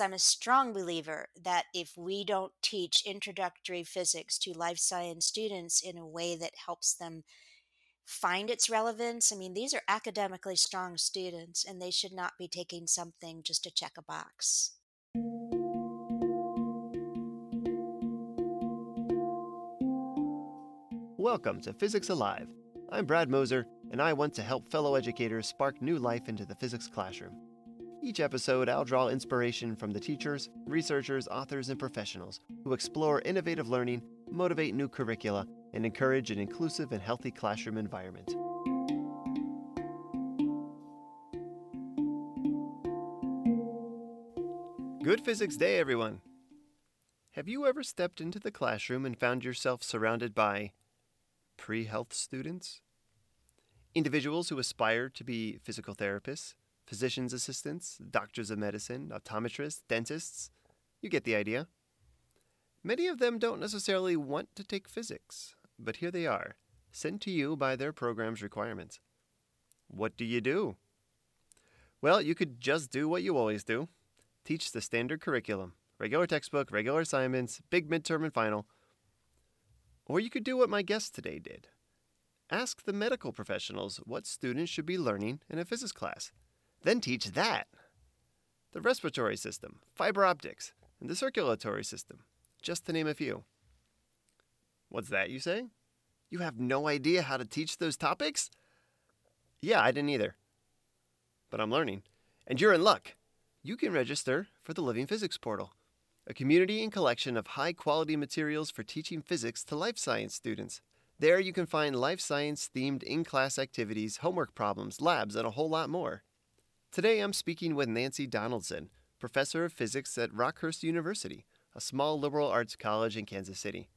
I'm a strong believer that if we don't teach introductory physics to life science students in a way that helps them find its relevance, I mean, these are academically strong students and they should not be taking something just to check a box. Welcome to Physics Alive. I'm Brad Moser, and I want to help fellow educators spark new life into the physics classroom. Each episode, I'll draw inspiration from the teachers, researchers, authors, and professionals who explore innovative learning, motivate new curricula, and encourage an inclusive and healthy classroom environment. Good Physics Day, everyone! Have you ever stepped into the classroom and found yourself surrounded by pre health students? Individuals who aspire to be physical therapists, physician's assistants, doctors of medicine, optometrists, dentists. You get the idea. Many of them don't necessarily want to take physics, but here they are, sent to you by their program's requirements. What do you do? Well, you could just do what you always do teach the standard curriculum regular textbook, regular assignments, big midterm and final. Or you could do what my guest today did ask the medical professionals what students should be learning in a physics class. Then teach that. The respiratory system, fiber optics, and the circulatory system, just to name a few. What's that, you say? You have no idea how to teach those topics? Yeah, I didn't either. But I'm learning. And you're in luck. You can register for the Living Physics Portal, a community and collection of high quality materials for teaching physics to life science students. There you can find life science themed in class activities, homework problems, labs, and a whole lot more. Today I'm speaking with Nancy Donaldson, professor of physics at Rockhurst University, a small liberal arts college in Kansas City.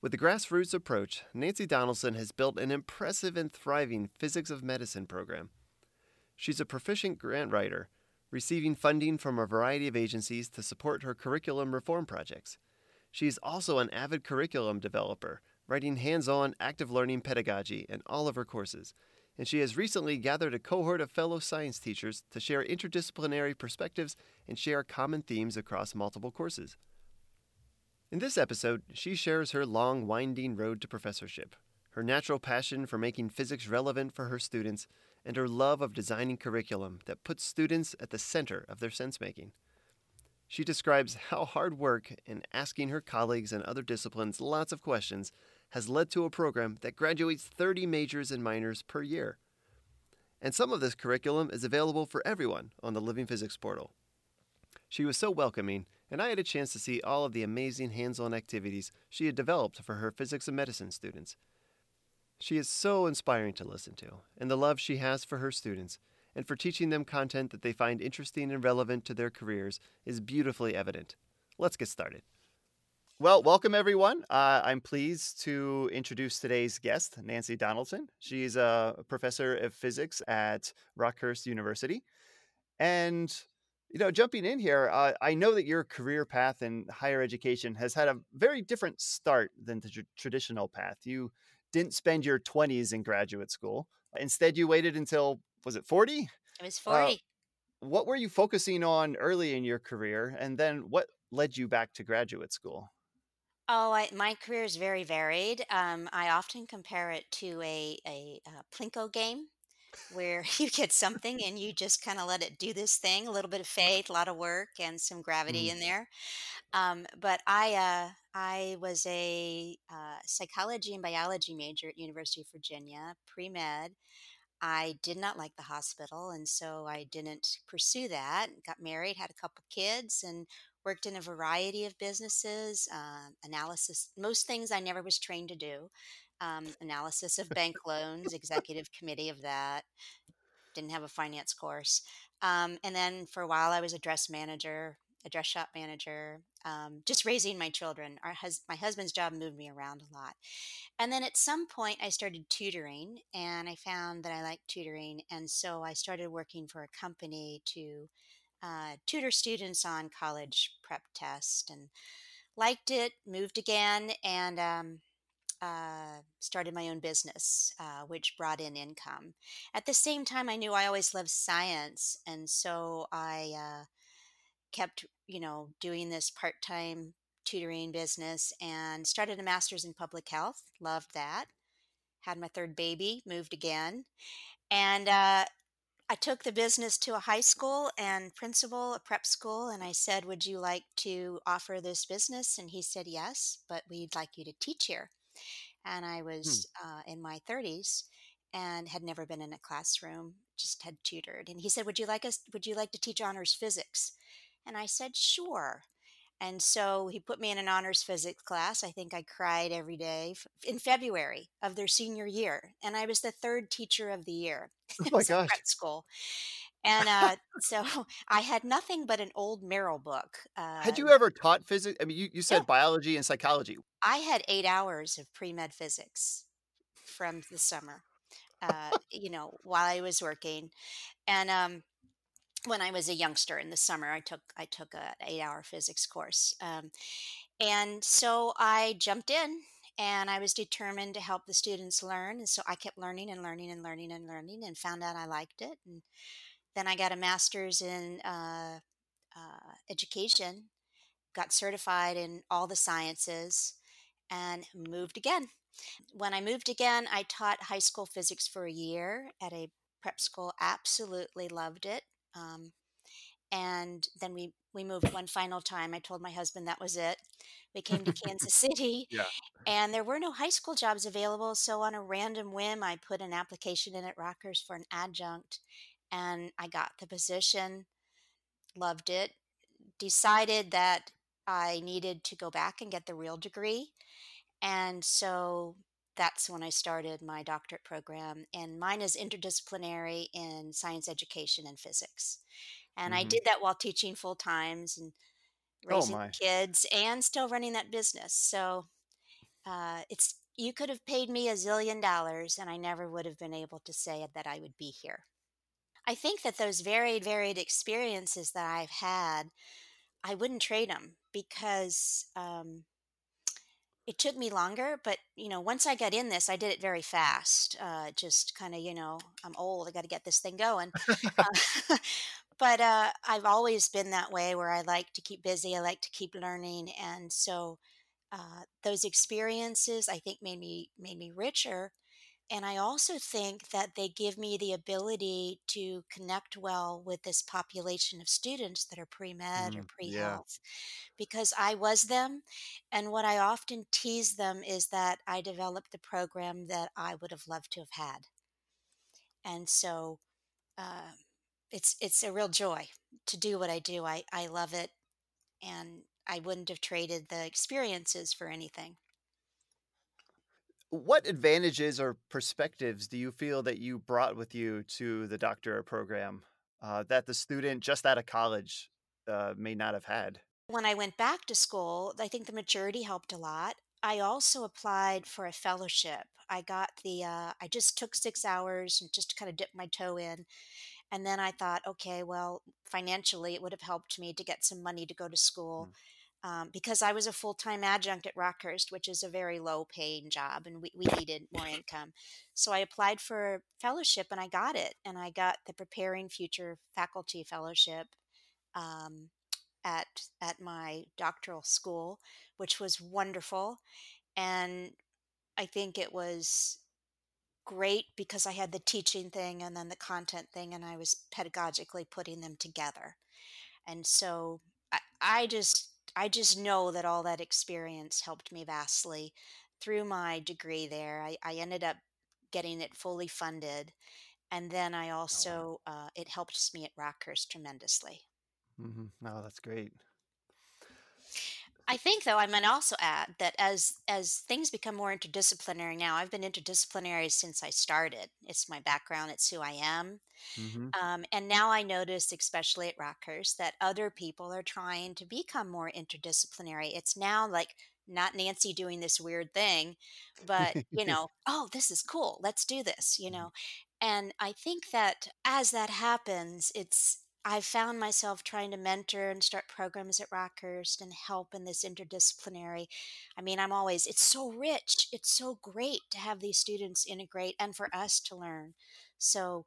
With the grassroots approach, Nancy Donaldson has built an impressive and thriving physics of medicine program. She's a proficient grant writer, receiving funding from a variety of agencies to support her curriculum reform projects. She is also an avid curriculum developer, writing hands on active learning pedagogy in all of her courses and she has recently gathered a cohort of fellow science teachers to share interdisciplinary perspectives and share common themes across multiple courses. In this episode, she shares her long, winding road to professorship, her natural passion for making physics relevant for her students, and her love of designing curriculum that puts students at the center of their sense making. She describes how hard work and asking her colleagues in other disciplines lots of questions has led to a program that graduates 30 majors and minors per year. And some of this curriculum is available for everyone on the Living Physics portal. She was so welcoming, and I had a chance to see all of the amazing hands on activities she had developed for her physics and medicine students. She is so inspiring to listen to, and the love she has for her students and for teaching them content that they find interesting and relevant to their careers is beautifully evident. Let's get started. Well, welcome everyone. Uh, I'm pleased to introduce today's guest, Nancy Donaldson. She's a professor of physics at Rockhurst University. And, you know, jumping in here, uh, I know that your career path in higher education has had a very different start than the tr- traditional path. You didn't spend your 20s in graduate school. Instead, you waited until, was it 40? It was 40. Uh, what were you focusing on early in your career? And then what led you back to graduate school? Oh, I, my career is very varied. Um, I often compare it to a, a, uh Plinko game where you get something and you just kind of let it do this thing, a little bit of faith, a lot of work, and some gravity Mm. in there. Um, but I, uh, I was a uh, psychology and biology major at University of Virginia, pre med. I did not like the hospital, and so I didn't pursue that. Got married, had a couple kids, and worked in a variety of businesses. Uh, analysis, most things I never was trained to do. Um, analysis of bank loans, executive committee of that. Didn't have a finance course. Um, and then for a while, I was a dress manager, a dress shop manager, um, just raising my children. Our hus- my husband's job moved me around a lot. And then at some point, I started tutoring and I found that I liked tutoring. And so I started working for a company to uh, tutor students on college prep test and liked it, moved again, and um, uh, started my own business, uh, which brought in income. At the same time, I knew I always loved science. And so I uh, kept, you know, doing this part time tutoring business and started a master's in public health. Loved that. Had my third baby, moved again. And uh, I took the business to a high school and principal, a prep school, and I said, Would you like to offer this business? And he said, Yes, but we'd like you to teach here. And I Hmm. was uh, in my 30s and had never been in a classroom, just had tutored. And he said, Would you like us, would you like to teach honors physics? And I said, Sure. And so he put me in an honors physics class. I think I cried every day in February of their senior year. And I was the third teacher of the year. Oh it my was a gosh. prep school. And uh, so I had nothing but an old Merrill book. Had Uh, you ever taught physics? I mean, you, you yeah, said biology and psychology. I had eight hours of pre med physics from the summer, uh, you know, while I was working. And um, when I was a youngster in the summer, I took I took a eight hour physics course. Um, And so I jumped in and I was determined to help the students learn. And so I kept learning and learning and learning and learning and found out I liked it. And then I got a master's in uh, uh, education, got certified in all the sciences, and moved again. When I moved again, I taught high school physics for a year at a prep school. Absolutely loved it. Um, and then we we moved one final time. I told my husband that was it. We came to Kansas City Yeah. and there were no high school jobs available, so on a random whim I put an application in at Rockhurst for an adjunct and I got the position, loved it, decided that I needed to go back and get the real degree. And so that's when I started my doctorate program and mine is interdisciplinary in science education and physics. And I hmm did that while teaching full times and Oh raising my. kids and still running that business. So uh, it's you could have paid me a zillion dollars and I never would have been able to say that I would be here. I think that those varied, varied experiences that I've had, I wouldn't trade them because um, it took me longer. But you know, once I got in this, I did it very fast. Uh, just kind of, you know, I'm old. I got to get this thing going. Uh, but uh, I've always been that way where I like to keep busy. I like to keep learning, and so uh, those experiences I think made me made me richer. And I also think that they give me the ability to connect well with this population of students that are pre med or Mm, pre yeah. because I was them. And what I often tease them is that I developed the program that I would have loved to have had. And so uh, it's it's a real joy to do what I do. I, I love it and I wouldn't have traded the experiences for anything. What advantages or perspectives do you feel that you brought with you to the doctorate program uh, that the student just out of college uh, may not have had? When I went back to school, I think the maturity helped a lot. I also applied for a fellowship. I got the, uh, I just took six hours and just kind of dipped my toe in. And then I thought, okay, well, financially, it would have helped me to get some money to go to school Mm, um, because I was a full time adjunct at Rockhurst, which is a very low paying job, and we, we needed more income. So I applied for a fellowship and I got it. And I got the Preparing Future Faculty Fellowship. Um, at at my doctoral school, which was wonderful. And I think it was great because I had the teaching thing and then the content thing, and I was pedagogically putting them together. And so I, I just I just know that all that experience helped me vastly through my degree there. I, I ended up getting it fully funded, and then I Oh, also uh, it helped me at Rockhurst tremendously. Mm-hmm. No, that's great. I think though I might also add that as as things become more interdisciplinary now, I've been interdisciplinary since I started. It's my background, it's who I am. hmm Um, and now I notice, especially at Rockhurst, that other people are trying to become more interdisciplinary. It's now like not Nancy doing this weird thing, but, you know, oh, this is cool. Let's do this, you know. And I think that as that happens, it's I've found myself trying to mentor and start programs at Rockhurst and help in this interdisciplinary. I mean, I'm always, it's so rich. It's so great to have these students integrate and for us to learn. So,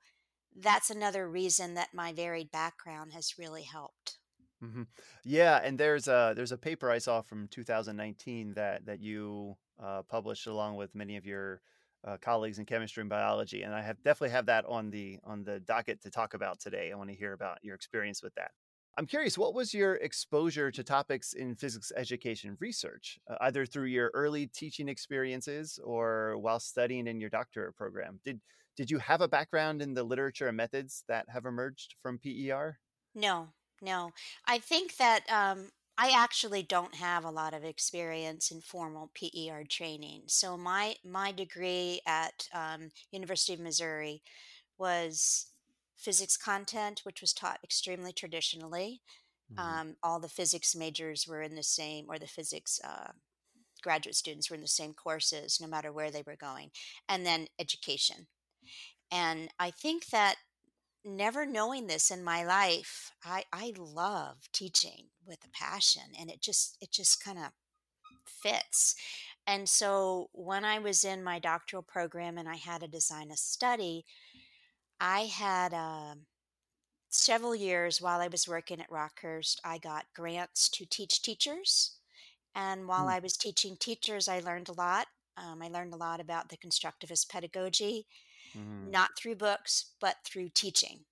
that's another reason that my varied background has really helped. Mhm. Yeah, and there's a there's a paper I saw from 2019 that that you, uh, published along with many of your, uh, colleagues in chemistry and biology, and I have definitely have that on the on the docket to talk about today. I wanna hear about your experience with that. I'm curious, what was your exposure to topics in physics education research, uh, either through your early teaching experiences or while studying in your doctorate program? Did did you have a background in the literature and methods that have emerged from PER? No, no. I think that um, I actually don't have a lot of experience in formal PER training. So my my degree at um, University of Missouri was physics content, which was taught extremely traditionally. Mhm, Um, all the physics majors were in the same, or the physics uh, graduate students were in the same courses, no matter where they were going, and then education. And I think that never knowing this in my life, I I love teaching with a passion and it just it just kind of fits. And so when I was in my doctoral program and I had to design a study, I had um, several years while I was working at Rockhurst, I got grants to teach teachers. And while mm, I was teaching teachers, I learned a lot. Um, I learned a lot about the constructivist pedagogy, mhm. not through books, but through teaching.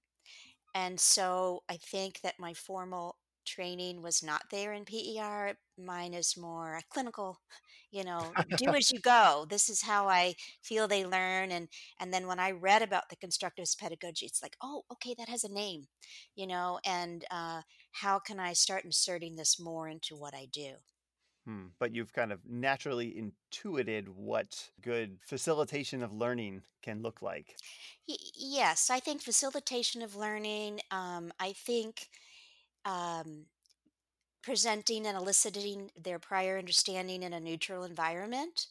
And so I think that my formal training was not there in PER. Mine is more a clinical, you know, do as you go. This is how I feel they learn. And and then when I read about the constructivist pedagogy, it's like, oh, okay, that has a name, you know, and uh, how can I start inserting this more into what I do? Hmm, but you've kind of naturally intuited what good facilitation of learning can look like. Y- yes, I think facilitation of learning. Um, I think um, presenting and eliciting their prior understanding in a neutral environment.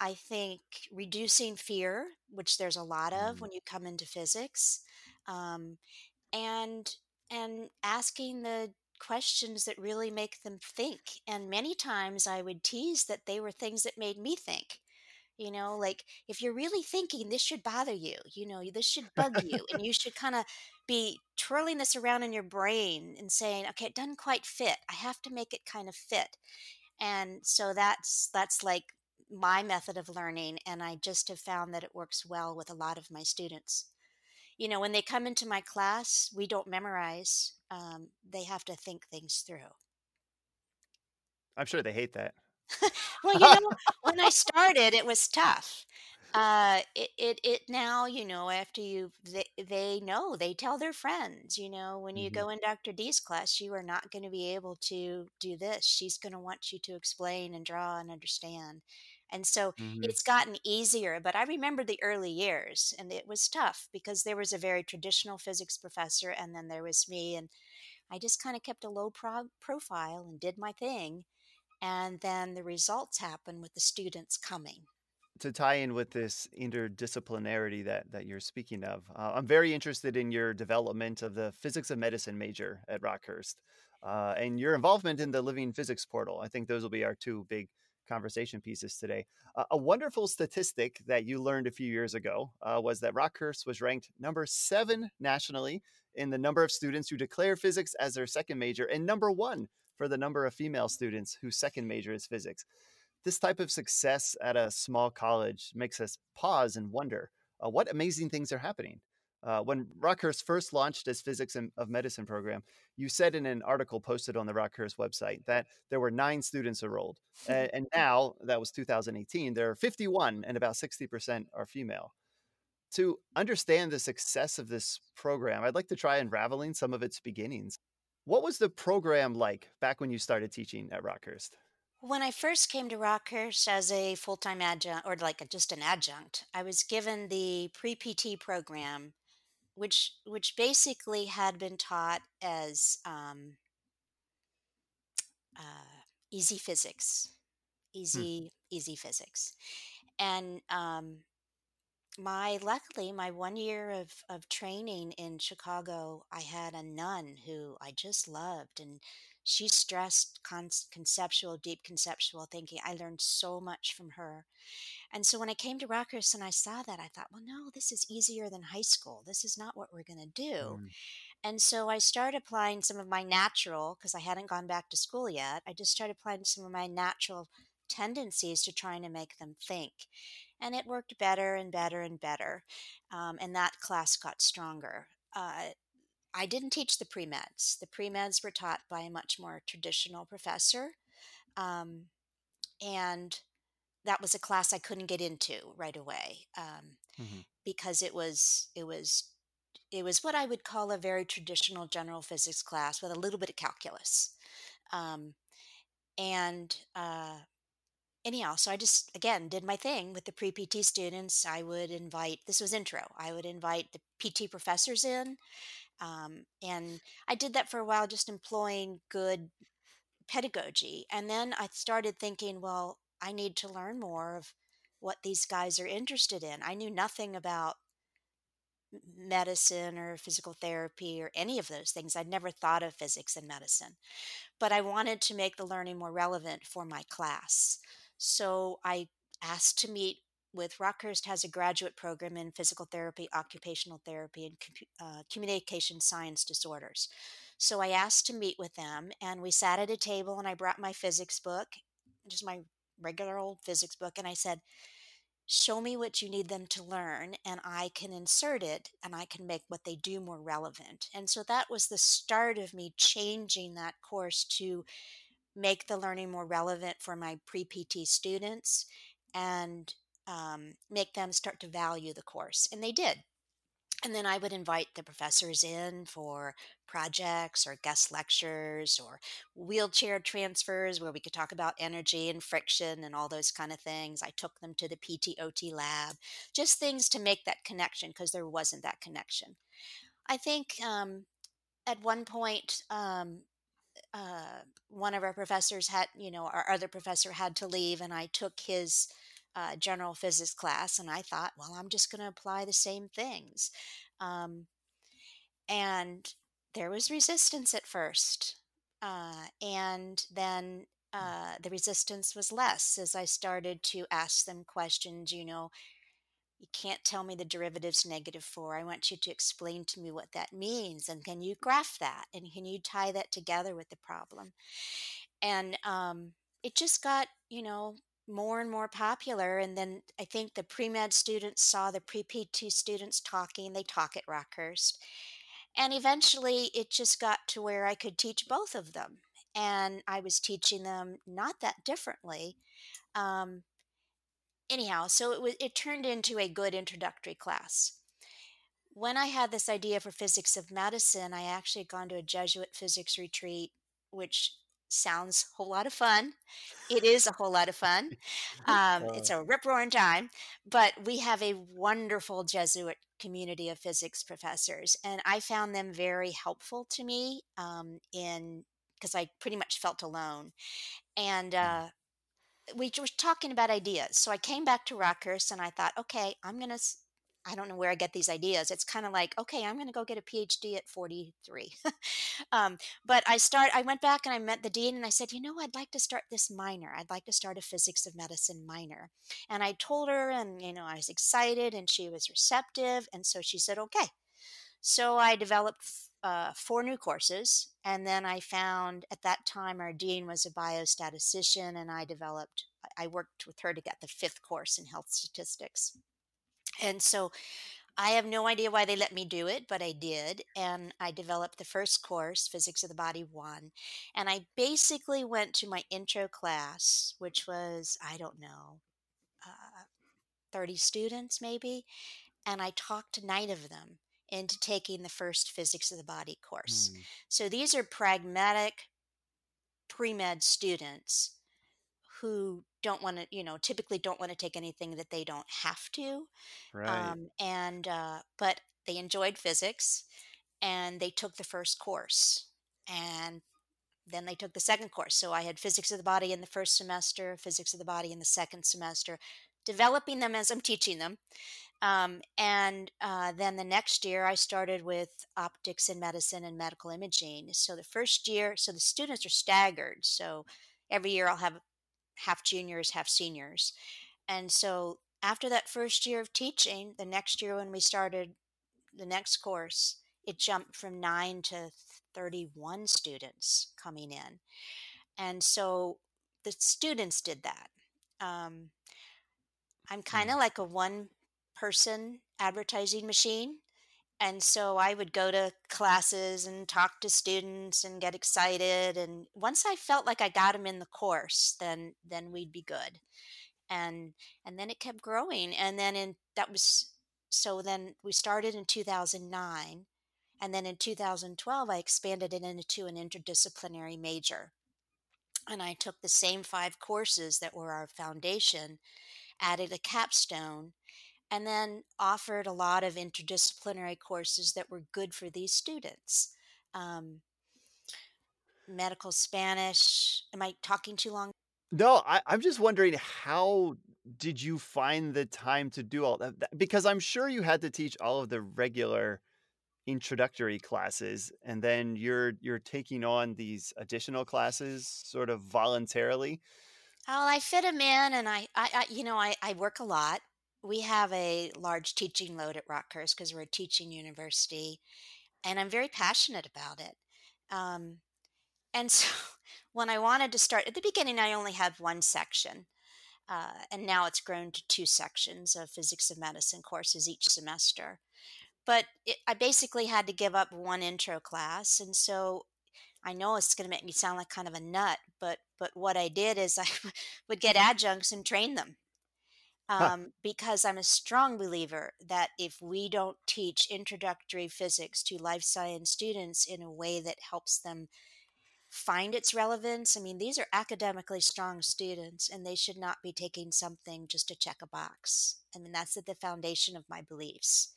I think reducing fear, which there's a lot of Mm, when you come into physics, um, and and asking the questions that really make them think. And many times I would tease that they were things that made me think. You know, like if you're really thinking, this should bother you. You know, this should bug you, and you should kind of be twirling this around in your brain and saying, "Okay, it doesn't quite fit. I have to make it kind of fit." And so that's that's like my method of learning, and I just have found that it works well with a lot of my students. You know, when they come into my class, we don't memorize. Um, they have to think things through. I'm sure they hate that. Well, you know, when I started, it was tough. Uh, it, it, it now, you know, after you, they, they know, they tell their friends, you know, when you Mhm, go in Dr. D's class, you are not going to be able to do this. She's going to want you to explain and draw and understand. And so mhm. it's gotten easier, but I remember the early years and it was tough because there was a very traditional physics professor and then there was me and I just kind of kept a low pro- profile and did my thing and then the results happen with the students coming. to tie in with this interdisciplinarity that that you're speaking of, uh, I'm very interested in your development of the physics of medicine major at Rockhurst, uh, and your involvement in the Living Physics portal. I think those will be our two big conversation pieces today. Uh, a wonderful statistic that you learned a few years ago uh, was that Rockhurst was ranked number seven nationally in the number of students who declare physics as their second major, and number one for the number of female students whose second major is physics this type of success at a small college makes us pause and wonder uh, what amazing things are happening. Uh, when Rockhurst first launched its physics and, of medicine program, you said in an article posted on the Rockhurst website that there were nine students enrolled. And, and now, that was 2018, there are 51, and about 60% are female. To understand the success of this program, I'd like to try unraveling some of its beginnings. What was the program like back when you started teaching at Rockhurst? When I first came to Rockhurst as a full time adjunct, or like a, just an adjunct, I was given the pre PT program, which which basically had been taught as um, uh, easy physics, Hmm. easy easy physics, and um, My luckily, my 1 year of of training in Chicago, I had a nun who I just loved, and she stressed cons conceptual, deep conceptual thinking. I learned so much from her. And so when I came to Rockhurst and I saw that, I thought, "Well, no, this is easier than high school. This is not what we're gonna do." Mm. And so I started applying some of my natural, because I hadn't gone back to school yet, I just started applying some of my natural tendencies to trying to make them think. And it worked better and better and better. Um, and that class got stronger. Uh, I didn't teach the pre meds. The pre meds were taught by a much more traditional professor. Um, and that was a class I couldn't get into right away um, hmm because it was it was it was what I would call a very traditional general physics class with a little bit of calculus. Um, and uh, anyhow, so I just again did my thing with the pre PT students. I would invite this was intro. I would invite the PT professors in, um, and I did that for a while, just employing good pedagogy. And then I started thinking, well, I need to learn more of what these guys are interested in. I knew nothing about medicine or physical therapy or any of those things. I'd never thought of physics and medicine, but I wanted to make the learning more relevant for my class. So I asked to meet with Rockhurst has a graduate program in physical therapy, occupational therapy, and uh, communication science disorders. So I asked to meet with them, and we sat at a table, and I brought my physics book, just my regular old physics book, and I said, Show me what you need them to learn, and I can insert it and I can make what they do more relevant. And so that was the start of me changing that course to make the learning more relevant for my pre PT students and um, make them start to value the course. And they did. And then I would invite the professors in for projects or guest lectures or wheelchair transfers where we could talk about energy and friction and all those kind of things. I took them to the PTOT lab, just things to make that connection because there wasn't that connection. I think um, at one point, um, uh, one of our professors had, you know, our other professor had to leave, and I took his uh, general physics class, and I thought, well, I'm just going to apply the same things. Um, and there was resistance at first. Uh, and then uh, the resistance was less as I started to ask them questions, you know, you can't tell me the derivative's negative four. I want you to explain to me what that means. And can you graph that? And can you tie that together with the problem? And um, it just got, you know, more and more popular. And then I think the pre med students saw the pre PT students talking. They talk at Rockhurst. And eventually it just got to where I could teach both of them. And I was teaching them not that differently. Um, anyhow, so it was it turned into a good introductory class. When I had this idea for physics of medicine, I actually had gone to a Jesuit physics retreat, which sounds a whole lot of fun. It is a whole lot of fun. Um, Uh, it's a rip roaring time, but we have a wonderful Jesuit community of physics professors, and I found them very helpful to me um, in because I pretty much felt alone. And mm, uh, we were talking about ideas. So I came back to Rockhurst and I thought, okay, I'm going to, I don't know where I get these ideas. It's kind of like, okay, I'm going to go get a PhD at 43. um, but I start, I went back and I met the dean and I said, you know, I'd like to start this minor. I'd like to start a physics of medicine minor. And I told her and, you know, I was excited and she was receptive. And so she said, okay. So I developed uh, four new courses. And then I found at that time our dean was a biostatistician, and I developed, I worked with her to get the fifth course in health statistics. And so I have no idea why they let me do it, but I did. And I developed the first course, Physics of the Body 1. And I basically went to my intro class, which was, I don't know, uh, 30 students maybe and I talked nine of them into taking the first physics of the body course. mm, So these are pragmatic pre med students who don't want to, you know, typically don't want to take anything that they don't have to. right. Um, and, uh, but they enjoyed physics and they took the first course. And then they took the second course. So I had physics of the body in the first semester, physics of the body in the second semester, developing them as I'm teaching them um, and uh, then the next year, I started with optics and medicine and medical imaging. So the first year, so the students are staggered. So every year I'll have half juniors, half seniors. And so after that first year of teaching, the next year when we started the next course, it jumped from 9 to 31 students coming in. And so the students did that. Um, I'm kind Mm. of like a one person advertising machine. And so I would go to classes and talk to students and get excited. And once I felt like I got them in the course, then then we'd be good. And and then it kept growing. And then in that was so then we started in 2009. And then in 2012, I expanded it into an interdisciplinary major. And I took the same five courses that were our foundation, added a capstone, and then offered a lot of interdisciplinary courses that were good for these students. Um, medical Spanish. Am I talking too long? No, I I'm just wondering how did you find the time to do all that that because I'm sure you had to teach all of the regular introductory classes, and then you're you're taking on these additional classes sort of voluntarily? Oh, I fit them in, and I, I, I you know, I, I work a lot. We have a large teaching load at Rockhurst because we're a teaching university, and I'm very passionate about it. Um, and so when I wanted to start at the beginning, I only had one section, uh, and now it's grown to two sections of physics of medicine courses each semester. But it, I basically had to give up one intro class, and so I know it's going to make me sound like kind of a nut, but but what I did is I would get adjuncts and train them Huh. um, because I'm a strong believer that if we don't teach introductory physics to life science students in a way that helps them find its relevance, I mean, these are academically strong students and they should not be taking something just to check a box. I mean, that's at the foundation of my beliefs.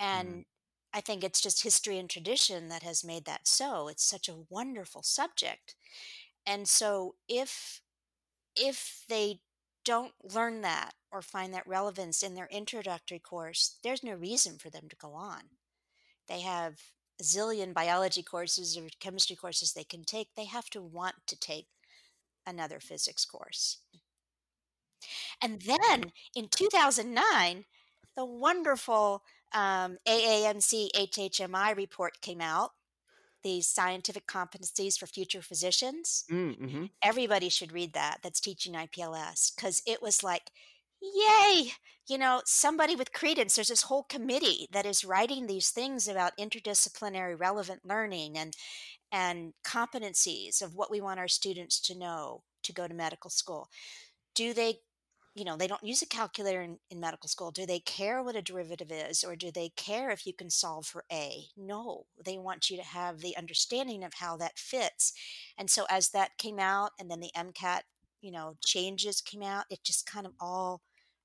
Mm. And I think it's just history and tradition that has made that so. It's such a wonderful subject. And so if if they don't learn that or find that relevance in their introductory course, there's no reason for them to go on. They have a zillion biology courses or chemistry courses they can take. They have to want to take another physics course. And then in 2009, the wonderful um, AAMC HHMI report came out, these scientific competencies for future physicians. Mm, mhm. Everybody should read that that's teaching IPLS because it was like, yay! You know, somebody with credence. There's this whole committee that is writing these things about interdisciplinary relevant learning and and competencies of what we want our students to know to go to medical school. Do they you know, they don't use a calculator in, in medical school. Do they care what a derivative is, or do they care if you can solve for A? No, they want you to have the understanding of how that fits. And so, as that came out, and then the MCAT, you know, changes came out, it just kind of all,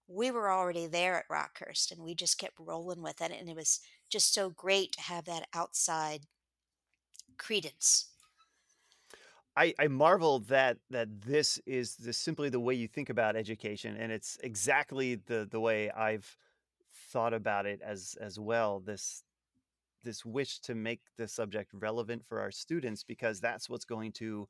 we were already there at Rockhurst and we just kept rolling with it. And it was just so great to have that outside credence. I I marvel that that this is the simply the way you think about education, and it's exactly the the way I've thought about it as as well. This this wish to make the subject relevant for our students because that's what's going to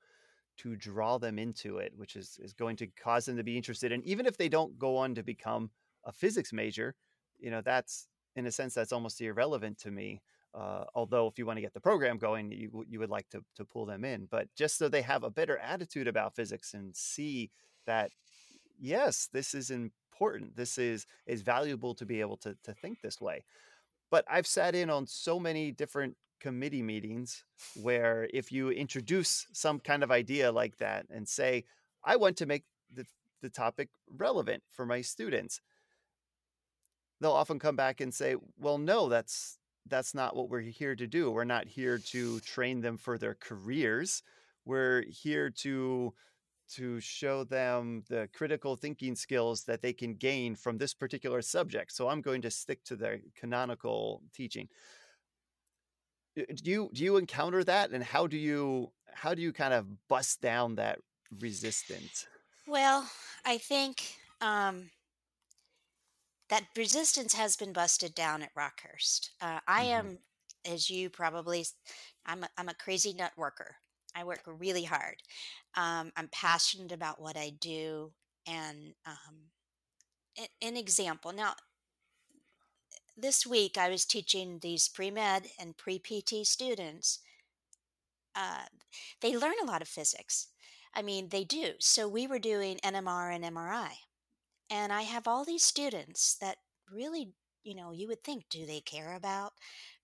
to draw them into it, which is is going to cause them to be interested. And even if they don't go on to become a physics major, you know, that's in a sense that's almost irrelevant to me. Uh, although if you want to get the program going, you you would like to to pull them in, but just so they have a better attitude about physics and see that yes, this is important. This is is valuable to be able to to think this way. But I've sat in on so many different committee meetings where if you introduce some kind of idea like that and say, I want to make the, the topic relevant for my students, they'll often come back and say, well, no, that's that's not what we're here to do. We're not here to train them for their careers. We're here to to show them the critical thinking skills that they can gain from this particular subject. So I'm going to stick to the canonical teaching. Uh, Do you do you encounter that and how do you how do you kind of bust down that resistance? Well, I think um, that resistance has been busted down at Rockhurst. Uh, I Mhm. am, as you probably, I'm a, I'm a crazy nut worker. I work really hard. Um, I'm passionate about what I do. And um, an example now, this week I was teaching these pre med and pre PT students. Uh, they learn a lot of physics. I mean, they do. So we were doing NMR and MRI. And I have all these students that really, you know, you would think, do they care about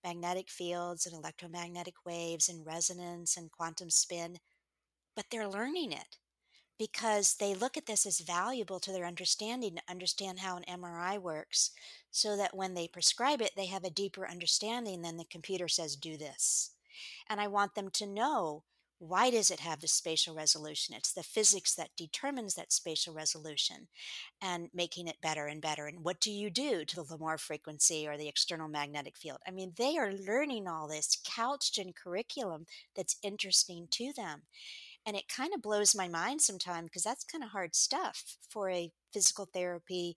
magnetic fields and electromagnetic waves and resonance and quantum spin? But they're learning it because they look at this as valuable to their understanding to understand how an MRI works so that when they prescribe it, they have a deeper understanding than the computer says, do this. And I want them to know why does it have the spatial resolution? It's the physics that determines that spatial resolution and making it better and better. And what do you do to the Larmor frequency or the external magnetic field? I mean, they are learning all this couched in curriculum that's interesting to them. And it kind of blows my mind sometimes because that's kind of hard stuff for a physical therapy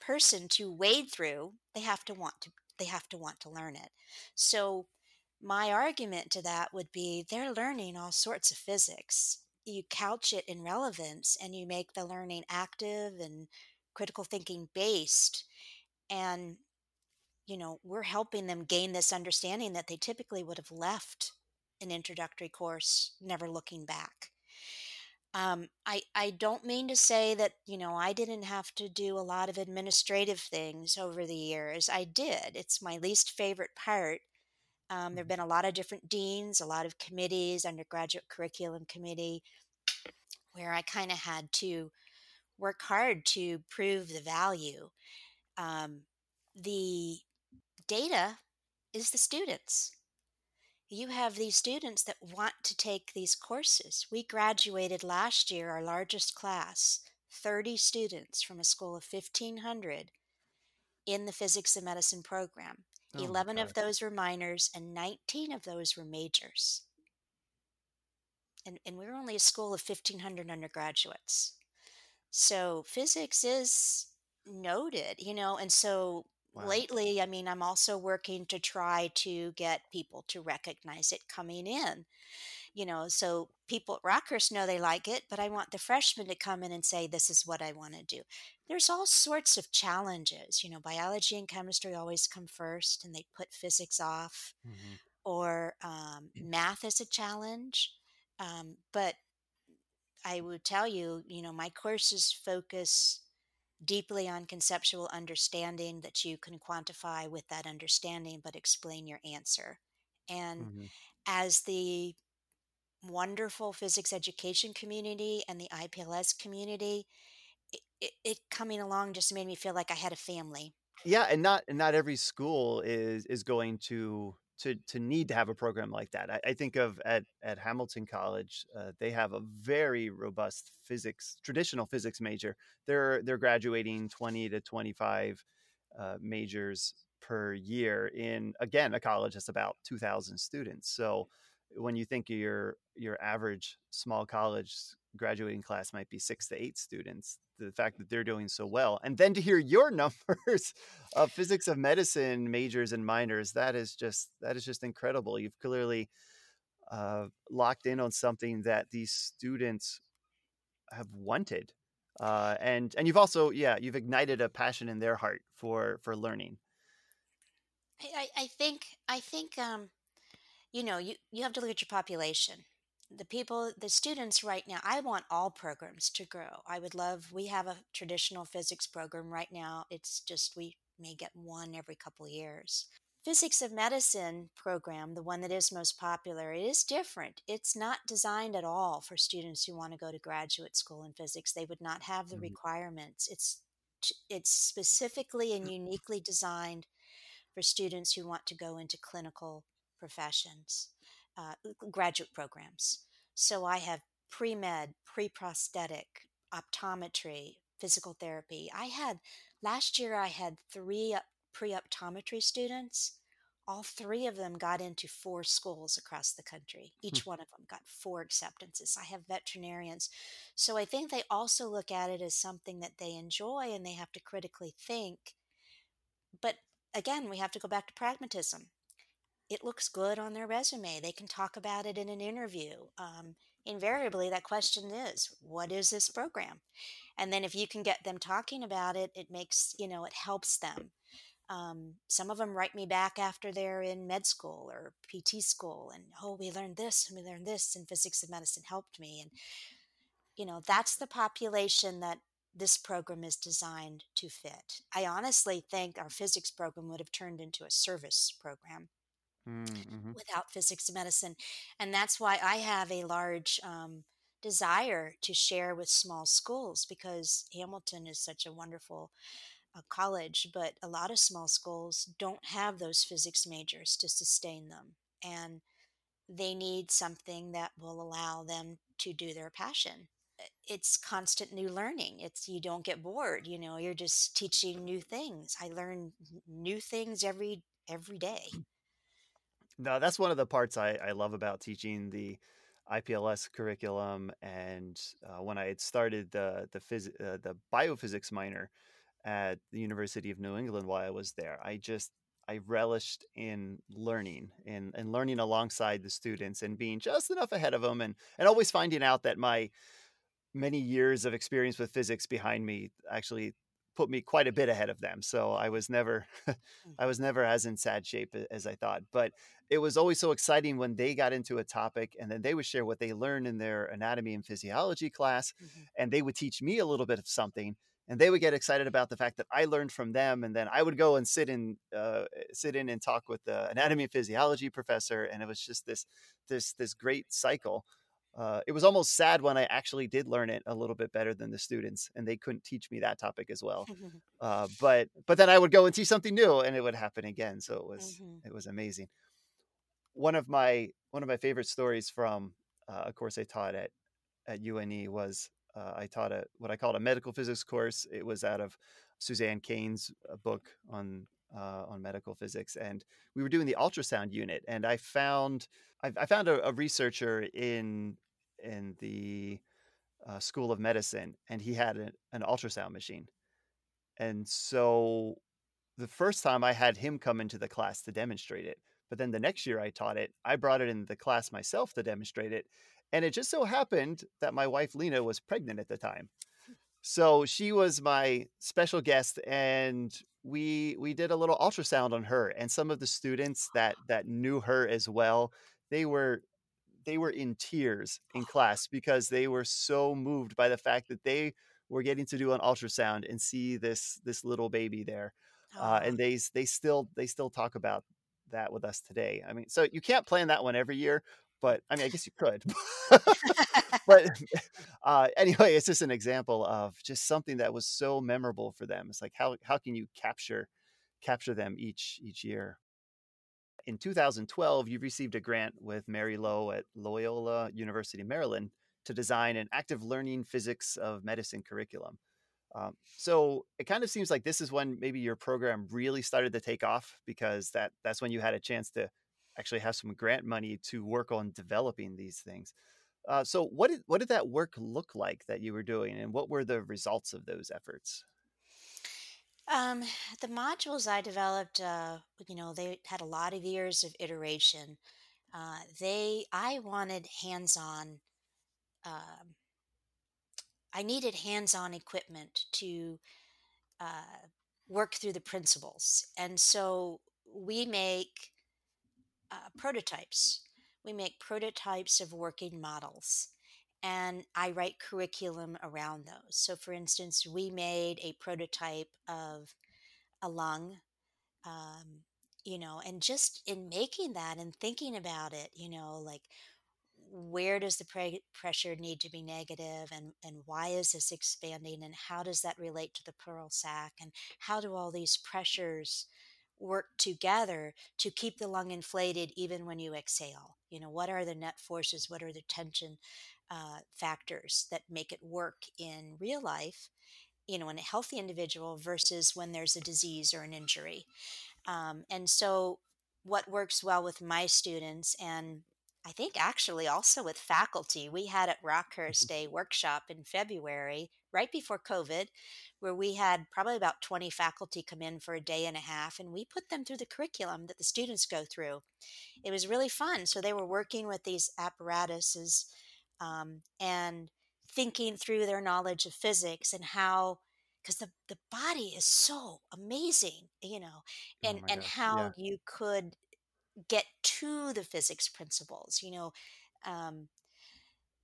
person to wade through. They have to want to they have to want to learn it. So my argument to that would be they're learning all sorts of physics. You couch it in relevance and you make the learning active and critical thinking based. And, you know, we're helping them gain this understanding that they typically would have left an introductory course never looking back. Um, I, I don't mean to say that, you know, I didn't have to do a lot of administrative things over the years. I did. It's my least favorite part um, there have Mhm. been a lot of different deans, a lot of committees, undergraduate curriculum committee, where I kind of had to work hard to prove the value. Um, the data is the students. You have these students that want to take these courses. We graduated last year, our largest class, 30 students from a school of 1,500 in the physics and medicine program. Oh my 11 of those were minors and 19 of those were majors. And, and we were only a school of 1,500 undergraduates. So physics is noted, you know, and so Wow. lately, I mean, I'm also working to try to get people to recognize it coming in, you know, so people at Rockhurst know they like it, but I want the freshmen to come in and say, this is what I want to do. There's all sorts of challenges, you know, biology and chemistry always come first and they put physics off, Mhm. or um, math is a challenge. Um, but I would tell you, you know, my courses focus deeply on conceptual understanding that you can quantify with that understanding, but explain your answer. And Mhm. as the wonderful physics education community and the IPLS community, it, it, it coming along just made me feel like I had a family. Yeah, and not and not every school is is going to to to need to have a program like that. I, I think of at at Hamilton College, uh, they have a very robust physics traditional physics major. They're they're graduating twenty to twenty five uh, majors per year in again a college that's about two thousand students. So when you think your your average small college graduating class might be six to eight students the fact that they're doing so well and then to hear your numbers of physics of medicine majors and minors that is just that is just incredible. You've clearly uh, locked in on something that these students have wanted uh, and and you've also yeah you've ignited a passion in their heart for for learning. I, I think I think um, you know you, you have to look at your population. The people the students right now i want all programs to grow. I would love we have a traditional physics program right now. It's just we may get one every couple years. Physics of medicine program the one that is most popular it is different. It's not designed at all for students who want to go to graduate school in physics. They would not have the Mhm. requirements. It's it's specifically and uniquely designed for students who want to go into clinical professions, uh, graduate programs. So I have pre med, pre prosthetic, optometry, physical therapy. I had last year, I had three pre optometry students. All three of them got into four schools across the country. Each one of them got four acceptances. I have veterinarians. So I think they also look at it as something that they enjoy and they have to critically think. But again, we have to go back to pragmatism. It looks good on their resume. They can talk about it in an interview. Um, invariably, that question is, what is this program? And then if you can get them talking about it, it makes, you know, it helps them. Um, some of them write me back after they're in med school or PT school, and oh, we learned this and we learned this, and physics of medicine helped me. And you know, that's the population that this program is designed to fit. I honestly think our physics program would have turned into a service program Mm-hmm. without physics of medicine. And that's why I have a large um, desire to share with small schools because Hamilton is such a wonderful uh, college, but a lot of small schools don't have those physics majors to sustain them. And they need something that will allow them to do their passion. It's constant new learning. It's you don't get bored, you know, you're just teaching new things. I learn new things every every day. No, that's one of the parts I, I love about teaching the IPLS curriculum. And uh, when I had started the the phys- uh, the biophysics minor at the University of New England while I was there, I just I relished in learning and, and learning alongside the students and being just enough ahead of them and, and always finding out that my many years of experience with physics behind me actually put me quite a bit ahead of them. So I was never I was never as in sad shape as I thought. But it was always so exciting when they got into a topic and then they would share what they learned in their anatomy and physiology class Mm-hmm. and they would teach me a little bit of something and they would get excited about the fact that I learned from them and then I would go and sit in uh, sit in and talk with the anatomy and physiology professor and it was just this this this great cycle uh, it was almost sad when I actually did learn it a little bit better than the students, and they couldn't teach me that topic as well. Uh, but but then I would go and teach something new, and it would happen again. So it was Mhm. it was amazing. One of my one of my favorite stories from uh, a course I taught at at UNE was uh, I taught a what I called a medical physics course. It was out of Suzanne Kane's uh, book on uh, on medical physics, and we were doing the ultrasound unit. And I found I, I found a, a researcher in in the uh, School of Medicine, and he had an, an ultrasound machine. And so the first time I had him come into the class to demonstrate it, but then the next year I taught it, I brought it into the class myself to demonstrate it. And it just so happened that my wife Lena was pregnant at the time. So she was my special guest and we we did a little ultrasound on her and some of the students that that knew her as well, they were they were in tears in class because they were so moved by the fact that they were getting to do an ultrasound and see this this little baby there uh, and they they still they still talk about that with us today. I mean, so you can't plan that one every year, but I mean, I guess you could. but uh, anyway, it's just an example of just something that was so memorable for them. It's like how how can you capture capture them each each year? In 2012, you received a grant with Mary Lowe at Loyola University, Maryland, to design an active learning physics of medicine curriculum. Um, so it kind of seems like this is when maybe your program really started to take off because that that's when you had a chance to actually have some grant money to work on developing these things. Uh, so what did what did that work look like that you were doing, and what were the results of those efforts? Um, the modules I developed, uh, you know, they had a lot of years of iteration. Uh, they, I wanted hands-on. Um, I needed hands-on equipment to uh, work through the principles, and so we make uh, prototypes. We make prototypes of working models, and I write curriculum around those. So, for instance, we made a prototype of a lung um, you know, and just in making that and thinking about it, you know, like where does the pre- pressure need to be negative and and why is this expanding and how does that relate to the pleural sac and how do all these pressures work together to keep the lung inflated even when you exhale? You know what are the net forces? What are the tension uh, factors that make it work in real life you know in a healthy individual versus when there's a disease or an injury? Um, and so, what works well with my students, and I think actually also with faculty, we had at Rockhurst a workshop in February, right before COVID, where we had probably about 20 faculty come in for a day and a half, and we put them through the curriculum that the students go through. It was really fun. So, they were working with these apparatuses um, and thinking through their knowledge of physics and how because the, the body is so amazing you know Oh and my and how Yeah. you could get to the physics principles you know um,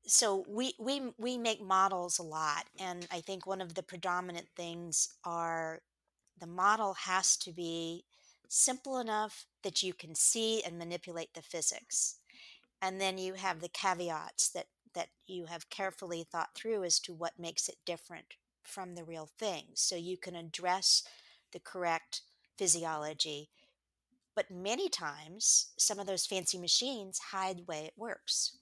so we we we make models a lot and i think one of the predominant things are the model has to be simple enough that you can see and manipulate the physics and then you have the caveats that that you have carefully thought through as to what makes it different from the real thing so you can address the correct physiology but many times some of those fancy machines hide the way it works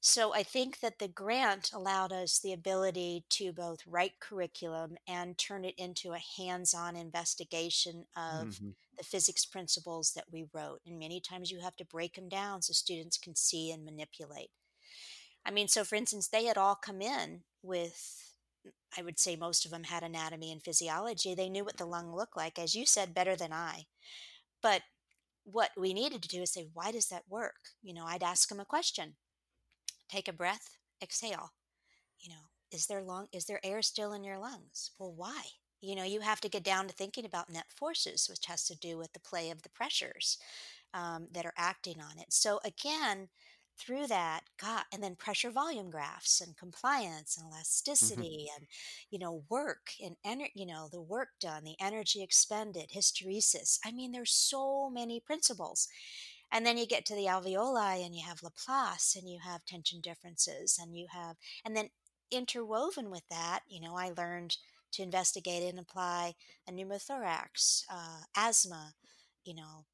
so I think that the grant allowed us the ability to both write curriculum and turn it into a hands-on investigation of hmm the physics principles that we wrote. And many times you have to break them down so students can see and manipulate. I mean, so for instance, they had all come in with, I would say most of them had anatomy and physiology. They knew what the lung looked like, as you said, better than I. But what we needed to do is say, why does that work? You know, I'd ask them a question take a breath, exhale. You know, is there lung is there air still in your lungs? Well, why? You know, you have to get down to thinking about net forces, which has to do with the play of the pressures um, that are acting on it. So again, through that, God, and then pressure volume graphs and compliance and hmm elasticity and you know work and ener- you know the work done, the energy expended, hysteresis. I mean, there's so many principles and then you get to the alveoli and you have Laplace and you have tension differences and you have, and then interwoven with that, you know, I learned to investigate and apply a pneumothorax, uh, asthma, you know,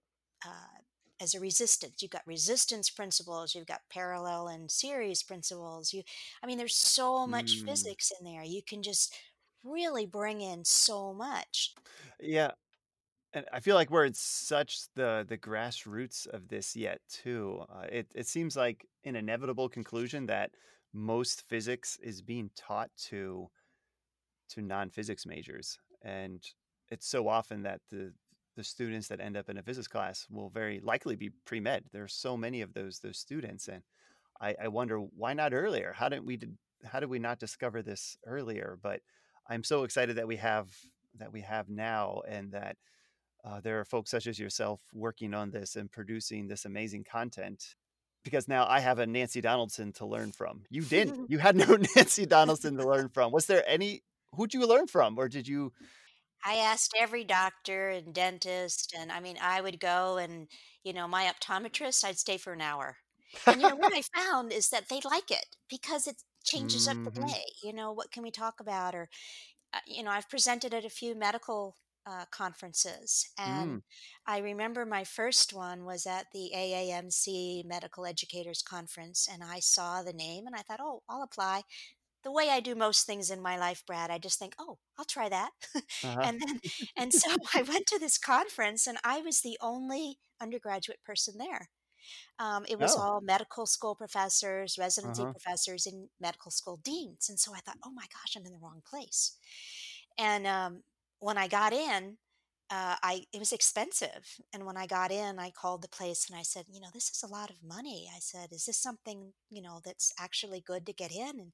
uh, as a resistance. You've got resistance principles, you've got parallel and series principles. You, I mean, there's so much Mm. physics in there. You can just really bring in so much. Yeah. And I feel like we're in such the the grassroots of this yet too. Uh, it it seems like an inevitable conclusion that most physics is being taught to to non-physics majors, and it's so often that the the students that end up in a physics class will very likely be pre-med. There are so many of those those students, and I, I wonder why not earlier? How didn't we did, how did we not discover this earlier? But I'm so excited that we have that we have now, and that uh, there are folks such as yourself working on this and producing this amazing content. Because now I have a Nancy Donaldson to learn from. You didn't. You had no Nancy Donaldson to learn from. Was there any? Who'd you learn from, or did you? I asked every doctor and dentist, and I mean, I would go and, you know, my optometrist, I'd stay for an hour. And, you know, what I found is that they like it because it changes up the hmm day. You know, what can we talk about? Or, uh, you know, I've presented at a few medical uh, conferences. And Mm, I remember my first one was at the AAMC Medical Educators Conference. And I saw the name and I thought, oh, I'll apply the way I do most things in my life, Brad, I just think, "Oh, I'll try that." uh-huh. and then and so I went to this conference and I was the only undergraduate person there. Um, it was Oh. all medical school professors, residency Uh-huh. professors, and medical school deans. And so I thought, "Oh my gosh, I'm in the wrong place." And um, when I got in, uh, I it was expensive. And when I got in, I called the place and I said, you know, this is a lot of money. I said, is this something you know that's actually good to get in? And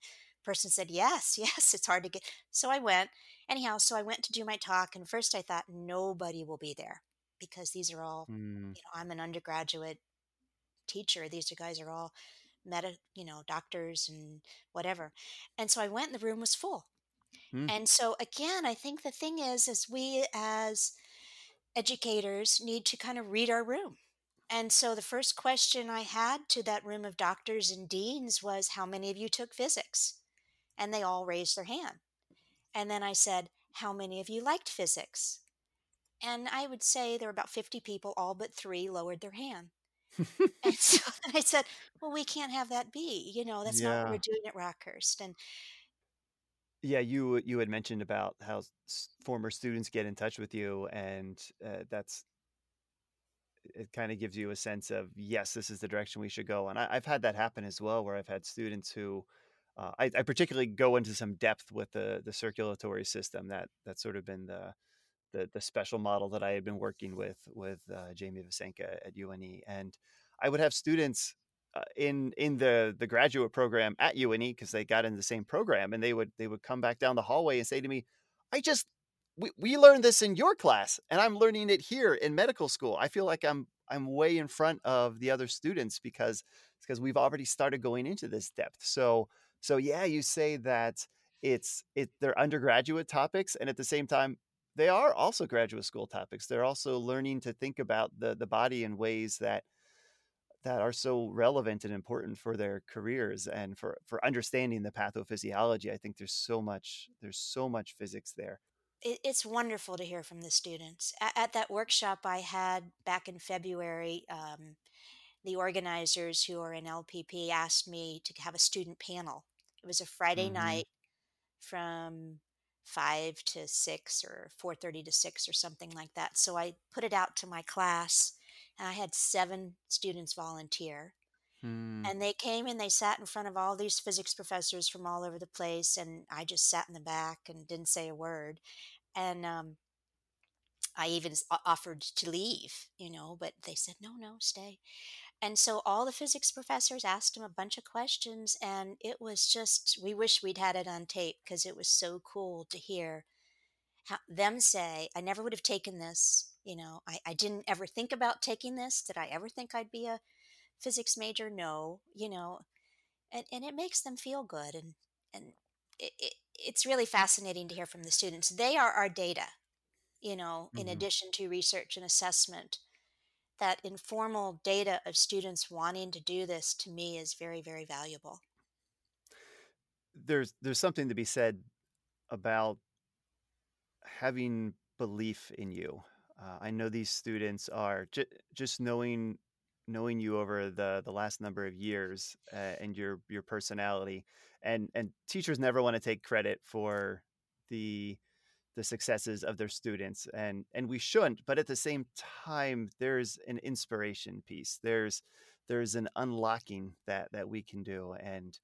person said, yes, yes, it's hard to get. So I went anyhow. So I went to do my talk, and first I thought nobody will be there because these are all, Mm, you know, I'm an undergraduate teacher. These guys are all meta, you know, doctors and whatever. And so I went, and the room was full mm, and so again, I think the thing is is we as educators need to kind of read our room. And so the first question I had to that room of doctors and deans was how many of you took physics? And they all raised their hand. And then I said, how many of you liked physics? And I would say there were about 50 people, all but 3 lowered their hand. And so I said, well, we can't have that be. You know, that's not what we're doing at Rockhurst. And Yeah, you you had mentioned about how s- former students get in touch with you, and uh, that's it. Kind of gives you a sense of yes, this is the direction we should go. And I, I've had that happen as well, where I've had students who uh, I, I particularly go into some depth with the the circulatory system. That that's sort of been the the the special model that I had been working with with uh, Jamie Vesenka at UNE, and I would have students uh, in in the the graduate program at UNE because they got in the same program, and they would they would come back down the hallway and say to me, I just we, we learned this in your class and I'm learning it here in medical school. I feel like I'm I'm way in front of the other students because because we've already started going into this depth. So so yeah, you say that it's it they're undergraduate topics and at the same time they are also graduate school topics. They're also learning to think about the the body in ways that that are so relevant and important for their careers and for for understanding the pathophysiology. I think there's so much there's so much physics there. It's wonderful to hear from the students. At, at that workshop I had back in February, um, the organizers who are in LPP asked me to have a student panel. It was a Friday Mhm. night from 5 to 6 or 4:30 to 6 or something like that. So I put it out to my class and I had 7 students volunteer. Hmm. And they came and they sat in front of all these physics professors from all over the place and I just sat in the back and didn't say a word. And um I even offered to leave, you know, but they said, no, no, stay. And so all the physics professors asked him a bunch of questions, and it was just, we wish we'd had it on tape because it was so cool to hear how, them say, I never would have taken this. You know, I, I didn't ever think about taking this. Did I ever think I'd be a physics major? No, you know, and, and it makes them feel good. And, and it, it, it's really fascinating to hear from the students. They are our data, you know, in Mhm. addition to research and assessment that informal data of students wanting to do this to me is very, very valuable. There's there's something to be said about having belief in you. Uh, I know these students are j- just knowing knowing you over the the last number of years uh, and your your personality and and teachers never want to take credit for the the successes of their students and and we shouldn't but at the same time there's an inspiration piece there's there's an unlocking that that we can do and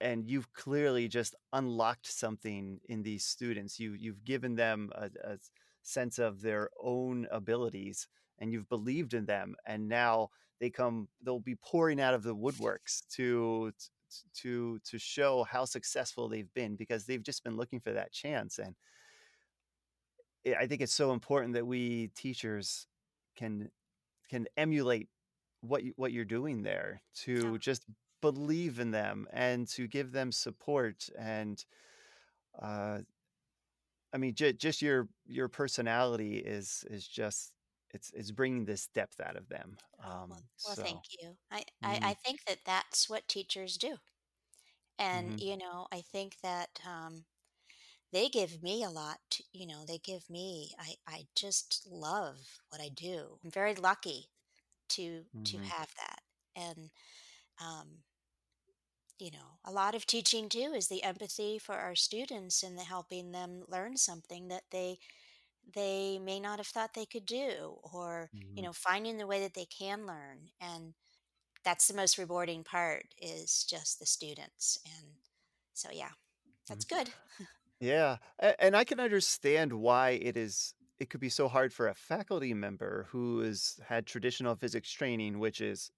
and you've clearly just unlocked something in these students. You you've given them a, a sense of their own abilities, and you've believed in them, and now they come. They'll be pouring out of the woodworks to to to show how successful they've been because they've just been looking for that chance. And I think it's so important that we teachers can can emulate what you what you're doing there to just believe in them and to give them support and uh i mean j- just your your personality is is just it's it's bringing this depth out of them oh well, um well, thank you. I, I, mhm, I think that that's what teachers do. And, mhm, you know, I think that um, they give me a lot. To, you know, they give me, I, I just love what I do. I'm very lucky to, to mhm, have that. And, um, you know, a lot of teaching too is the empathy for our students and the helping them learn something that they they may not have thought they could do or you mhm, know finding the way that they can learn and that's the most rewarding part is just the students and so yeah that's good. Yeah and i can understand why it is it could be so hard for a faculty member who has had traditional physics training which is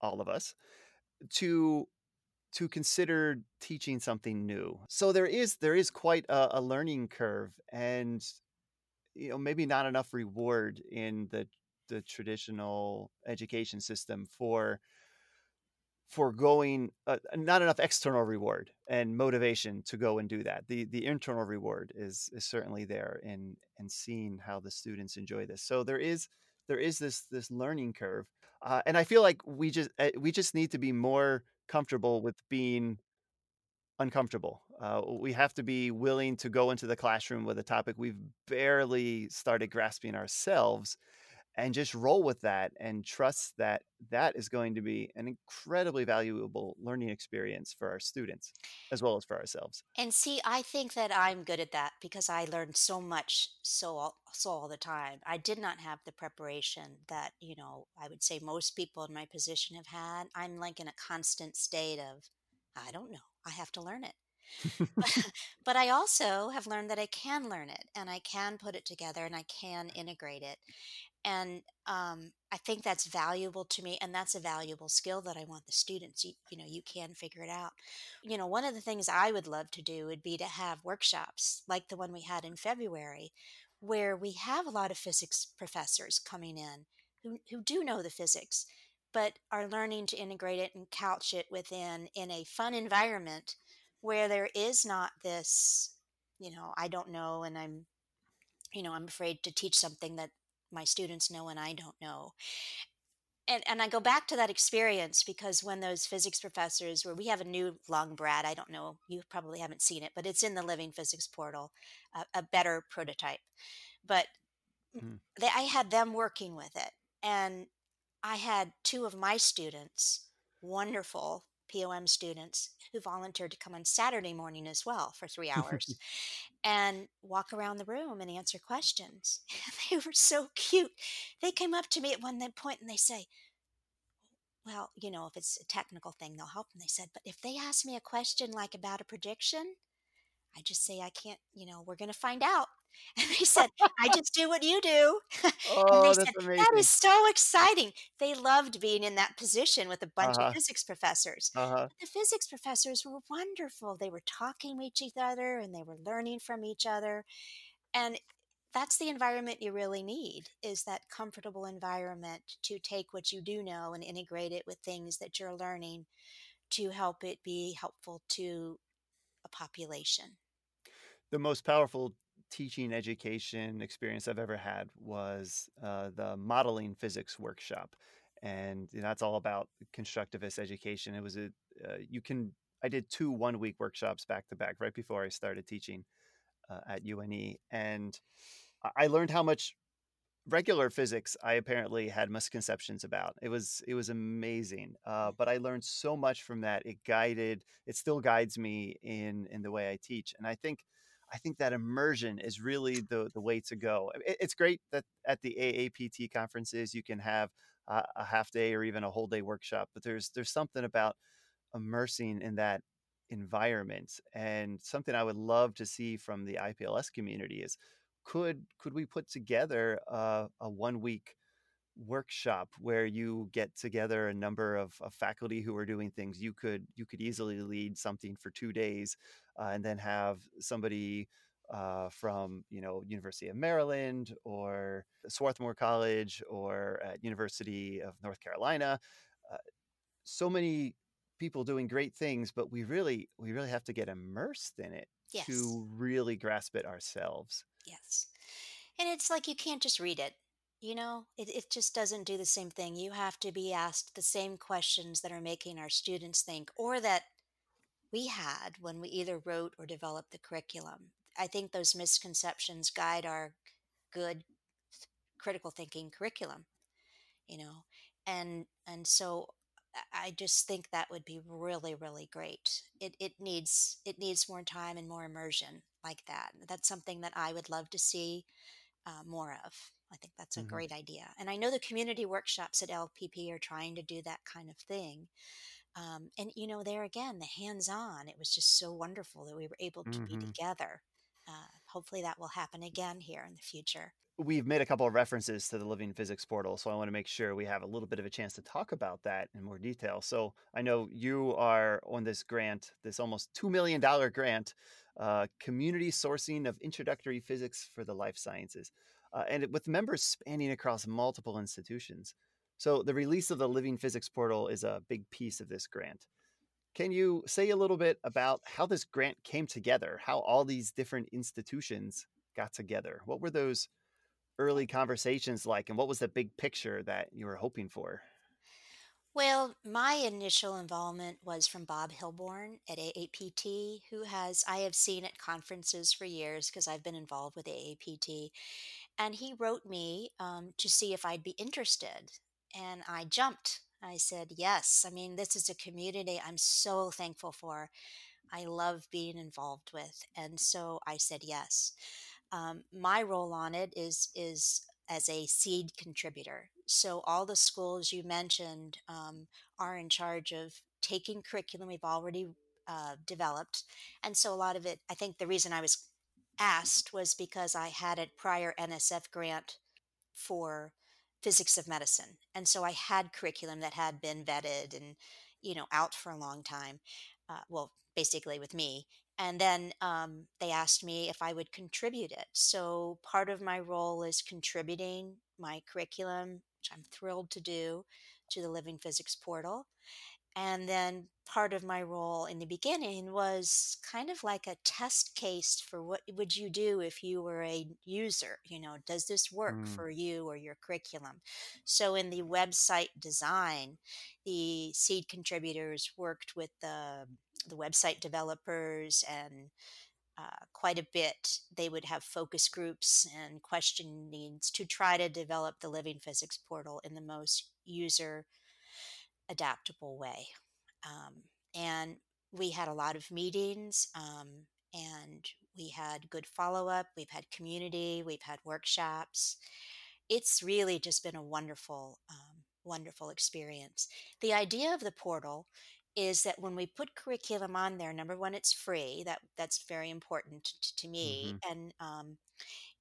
all of us to to consider teaching something new. So there is there is quite a, a learning curve, and you know maybe not enough reward in the the traditional education system for for going uh, not enough external reward and motivation to go and do that. The the internal reward is is certainly there in in seeing how the students enjoy this. So there is there is this this learning curve, uh, and I feel like we just uh, we just need to be more comfortable with being uncomfortable. Uh, we have to be willing to go into the classroom with a topic we've barely started grasping ourselves and just roll with that and trust that that is going to be an incredibly valuable learning experience for our students as well as for ourselves. and see i think that i'm good at that because i learned so much so all, so all the time. I did not have the preparation that you know i would say most people in my position have had. I'm like in a constant state of i don't know. I have to learn it but I also have learned that I can learn it and I can put it together and I can integrate it. and um, I think that's valuable to me, and that's a valuable skill that I want the students. You, you know, you can figure it out. You know, one of the things I would love to do would be to have workshops like the one we had in February, where we have a lot of physics professors coming in who who do know the physics, but are learning to integrate it and couch it within in a fun environment where there is not this, you know, I don't know, and I'm you know, I'm afraid to teach something that my students know and I don't know. And and I go back to that experience because when those physics professors where we have a new lung brad, I don't know, you probably haven't seen it, but it's in the Living Physics portal, a, a better prototype. But Hmm. they, I had them working with it, and I had two of my students, wonderful POM students, who volunteered to come on Saturday morning as well for three hours and walk around the room and answer questions. they were so cute. They came up to me at one point and they say, Well, you know, if it's a technical thing, they'll help. And they said, But if they ask me a question like about a prediction, I just say, I can't, you know, we're going to find out. And they said, I just do what you do. and they Oh, said, that's That is so exciting. They loved being in that position with a bunch of Uh-huh. physics professors. Uh-huh. The physics professors were wonderful. They were talking with each other and they were learning from each other. And that's the environment you really need is that comfortable environment to take what you do know and integrate it with things that you're learning to help it be helpful to a population. The most powerful teaching education experience I've ever had was uh, the modeling physics workshop, and that's all about constructivist education. It was a uh, you can I did two one week workshops back to back right before I started teaching uh, at UNE, and I I learned how much regular physics I apparently had misconceptions about. It was it was amazing, uh, but I learned so much from that. It guided, it still guides me in in the way I teach, and I think I think that immersion is really the the way to go. It, it's great that at the AAPT conferences you can have a, a half day or even a whole day workshop, but there's there's something about immersing in that environment and something I would love to see from the IPLS community is could could we put together a, a one week workshop where you get together a number of, of, faculty who are doing things you could you could easily lead something for two days uh, and then have somebody uh, from you know University of Maryland or Swarthmore College or at University of North Carolina. Uh, so many people doing great things, but we really we really have to get immersed in it Yes. to really grasp it ourselves. Yes. And it's like you can't just read it. You know, it, it just doesn't do the same thing. You have to be asked the same questions that are making our students think or that we had when we either wrote or developed the curriculum. I think those misconceptions guide our good critical thinking curriculum, you know. And and so I just think that would be really really great. It it needs it needs more time and more immersion like that. That's something that I would love to see uh, more of. I think that's a Mm-hmm. great idea. And I know the community workshops at LPP are trying to do that kind of thing. Um, and, you know, there again, the hands on, it was just so wonderful that we were able to be Mm-hmm. together. Uh, hopefully that will happen again here in the future. we've made a couple of references to the living physics portal so i want to make sure we have a little bit of a chance to talk about that in more detail so i know you are on this grant this almost $2 million grant uh, community sourcing of introductory physics for the life sciences uh, and with members spanning across multiple institutions. So the release of the living physics portal is a big piece of this grant. Can you say a little bit about how this grant came together how all these different institutions got together? What were those early conversations like and what was the big picture that you were hoping for? Well, my initial involvement was from Bob Hilborn at AAPT, who has I have seen at conferences for years because I've been involved with AAPT. And he wrote me um, to see if I'd be interested. And I jumped. I said, yes. I mean, this is a community I'm so thankful for. I love being involved with. And so I said yes. Um, my role on it is is as a seed contributor. So all the schools you mentioned um, are in charge of taking curriculum we've already uh, developed, and so a lot of it. I think the reason I was asked was because I had a prior NSF grant for. physics of medicine. And so I had curriculum that had been vetted and, you know, out for a long time. Uh, well, basically with me. And then um, they asked me if I would contribute it. So part of my role is contributing my curriculum, which I'm thrilled to do, to the Living Physics portal. And then part of my role in the beginning was kind of like a test case for what would you do if you were a user, you know, does this work Mm, for you or your curriculum? So in the website design, the seed contributors worked with the the website developers and uh, quite a bit. They would have focus groups and questionings to try to develop the Living Physics portal in the most user adaptable way. Um, and we had a lot of meetings um, and we had good follow up. We've had community, we've had workshops. It's really just been a wonderful, um, wonderful experience. The idea of the portal is that when we put curriculum on there, number one, it's free. That that's very important to, to me, mm-hmm, and um,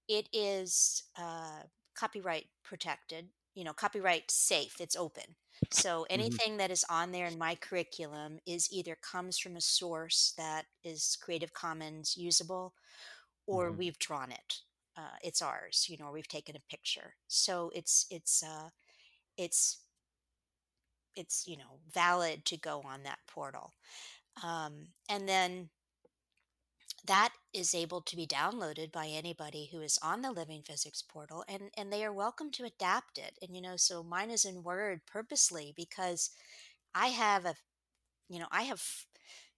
it is uh, copyright protected, you know, copyright safe. It's open. So mm-hmm, anything that is on there in my curriculum is either comes from a source that is Creative Commons usable or mm-hmm. we've drawn it. Uh, it's ours, you know, or we've taken a picture. So it's it's uh, it's it's you know valid to go on that portal. Um, and then that is able to be downloaded by anybody who is on the living physics portal and and they are welcome to adapt it and you know so mine is in word purposely because i have a you know i have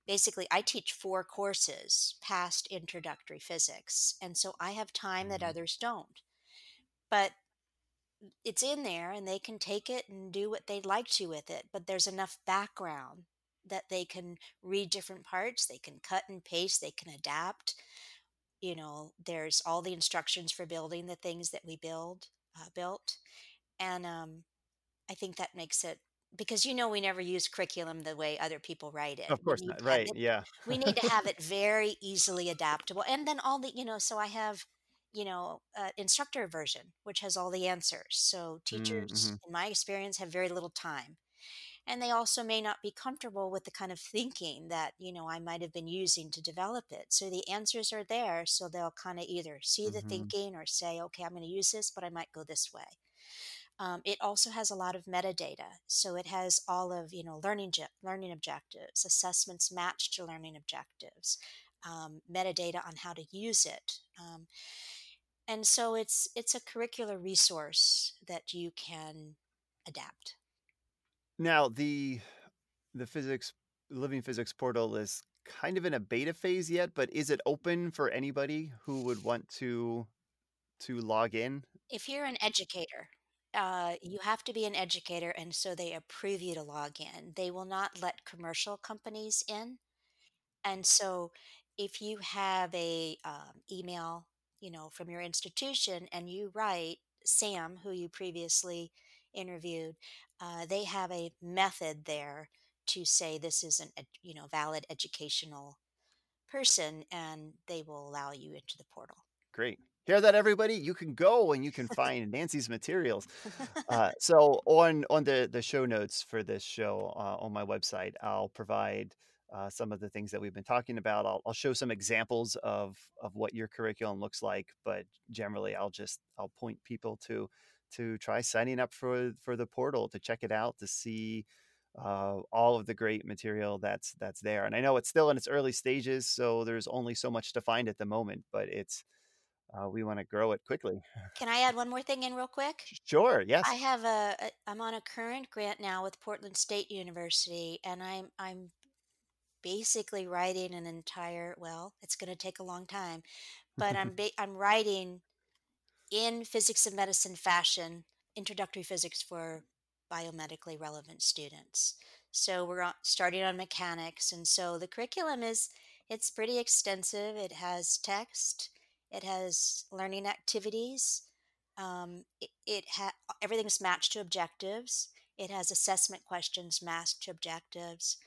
basically i teach four courses past introductory physics and so i have time that mm-hmm. others don't but it's in there and they can take it and do what they'd like to with it but there's enough background that they can read different parts they can cut and paste they can adapt you know there's all the instructions for building the things that we build uh, built and um, i think that makes it because you know we never use curriculum the way other people write it Of course not. Right. it Yeah. we need to have it very easily adaptable and then all the you know so i have you know uh, instructor version which has all the answers so mm-hmm, teachers in my experience have very little time and they also may not be comfortable with the kind of thinking that you know i might have been using to develop it. So the answers are there so they'll kind of either see the mm-hmm. thinking or say okay i'm going to use this but i might go this way. Um, it also has a lot of metadata. So it has all of you know learning ge- learning objectives assessments matched to learning objectives um, metadata on how to use it um, and so it's it's a curricular resource that you can adapt Now the the physics living physics portal is kind of in a beta phase yet, but is it open for anybody who would want to to log in? If you're an educator, uh, you have to be an educator, and so they approve you to log in. They will not let commercial companies in, and so if you have a um, email, you know, from your institution, and you write Sam, who you previously interviewed, uh, they have a method there to say this is an ed- you know valid educational person, and they will allow you into the portal. Great. Hear that, everybody? You can go and you can find Nancy's materials. Uh, so on on the the show notes for this show uh, on my website, I'll provide uh, some of the things that we've been talking about. I'll, I'll show some examples of of what your curriculum looks like, but generally, I'll just I'll point people to to try signing up for for the portal to check it out to see uh, all of the great material that's that's there. And I know it's still in its early stages, so there's only so much to find at the moment, but it's uh, we want to grow it quickly. Can I add one more thing in real quick? Sure. Yes. I have a, a I'm on a current grant now with Portland State University and I'm I'm basically writing an entire well, it's going to take a long time, but I'm ba- I'm writing in physics and medicine fashion introductory physics for biomedically relevant students. So we're starting on mechanics and so the curriculum is it's pretty extensive. It has text, it has learning activities, um, it, it ha- everything's matched to objectives. It has assessment questions matched to objectives.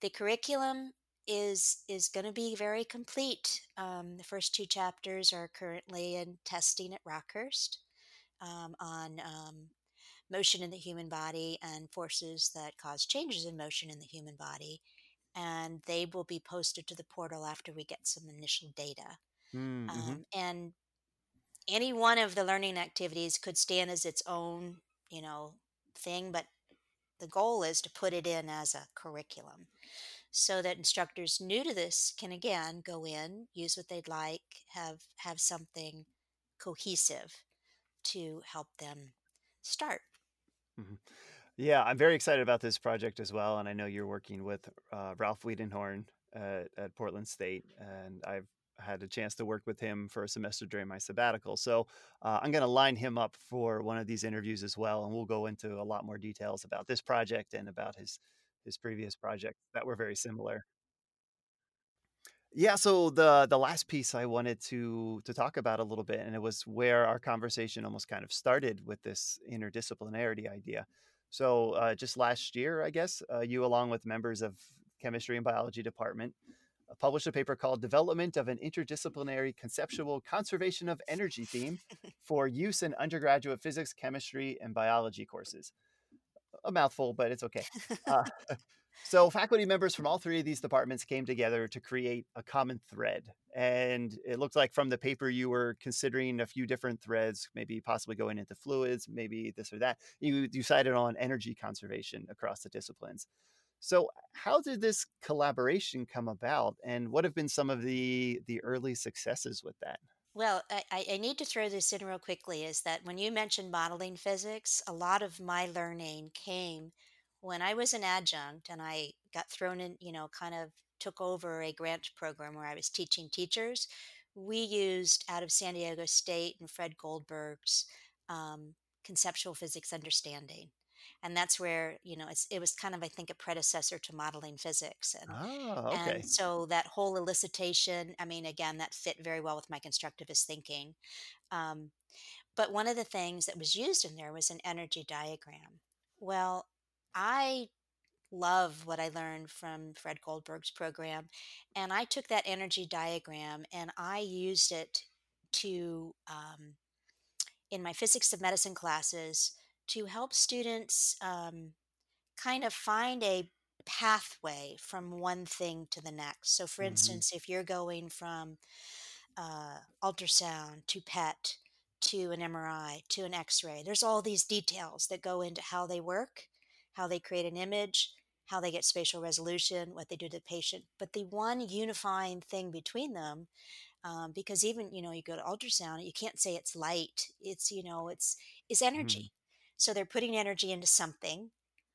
The curriculum is is going to be very complete. Um, the first two chapters are currently in testing at Rockhurst um, on um, motion in the human body and forces that cause changes in motion in the human body. And they will be posted to the portal after we get some initial data. Mm-hmm. Um, and any one of the learning activities could stand as its own, you know, thing, but the goal is to put it in as a curriculum so that instructors new to this can again go in, use what they'd like, have have something cohesive to help them start. Mm-hmm. Yeah, I'm very excited about this project as well, and I know you're working with uh, Ralf Widenhorn at, Portland State, and I've had a chance to work with him for a semester during my sabbatical. So uh, I'm going to line him up for one of these interviews as well, and we'll go into a lot more details about this project and about his his previous projects that were very similar. Yeah, so the the last piece I wanted to to talk about a little bit, and it was where our conversation almost kind of started with this interdisciplinarity idea. So uh, just last year, I guess, uh, you along with members of chemistry and biology department uh, published a paper called "Development of an Interdisciplinary Conceptual Conservation of Energy Theme for Use in Undergraduate Physics, Chemistry, and Biology Courses." A mouthful, but it's okay. Uh, so, faculty members from all three of these departments came together to create a common thread. And it looked like from the paper you were considering a few different threads, maybe possibly going into fluids, maybe this or that. You decided on energy conservation across the disciplines. So, how did this collaboration come about, and what have been some of the the early successes with that? Well, I, I need to throw this in real quickly is that when you mentioned modeling physics, a lot of my learning came when I was an adjunct and I got thrown in, you know, kind of took over a grant program where I was teaching teachers. We used out of San Diego State and Fred Goldberg's um, conceptual physics understanding. And that's where, you know, it's, it was kind of, I think, a predecessor to modeling physics. And Oh, and so that whole elicitation, I mean, again, that fit very well with my constructivist thinking. Um, but one of the things that was used in there was an energy diagram. Well, I love what I learned from Fred Goldberg's program. And I took that energy diagram and I used it to, um, in my physics of medicine classes, to help students um, kind of find a pathway from one thing to the next. So, for hmm instance, if you're going from uh, ultrasound to PET to an MRI to an X ray, there's all these details that go into how they work, how they create an image, how they get spatial resolution, what they do to the patient. But the one unifying thing between them um, because even you know you go to ultrasound you can't say it's light it's you know it's is hmm energy so they're putting energy into something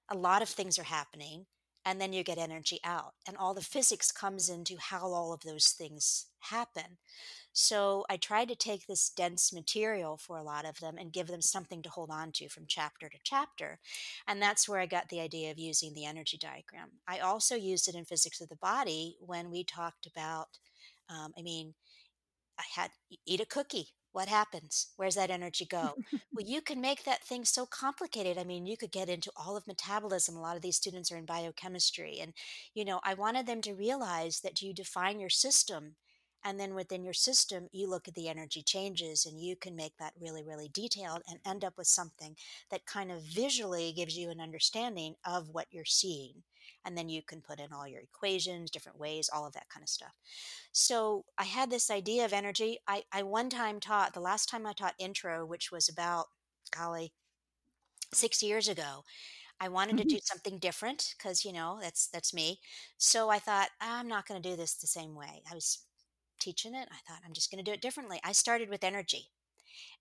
a lot of things are happening and then you get energy out and all the physics comes into how all of those things happen so i tried to take this dense material for a lot of them and give them something to hold on to from chapter to chapter and that's where i got the idea of using the energy diagram i also used it in physics of the body when we talked about um, i mean I had eat a cookie. What happens? Where's that energy go? Well, you can make that thing so complicated. I mean, you could get into all of metabolism. A lot of these students are in biochemistry. And, you know, I wanted them to realize that you define your system. And then within your system, you look at the energy changes and you can make that really, really detailed and end up with something that kind of visually gives you an understanding of what you're seeing. And then you can put in all your equations, different ways, all of that kind of stuff. So I had this idea of energy. I, I one time taught, the last time I taught intro, which was about, golly, six years ago, I wanted to mm-hmm. do something different because, you know, that's that's me. So I thought, I'm not going to do this the same way. I was teaching it. I thought, I'm just going to do it differently. I started with energy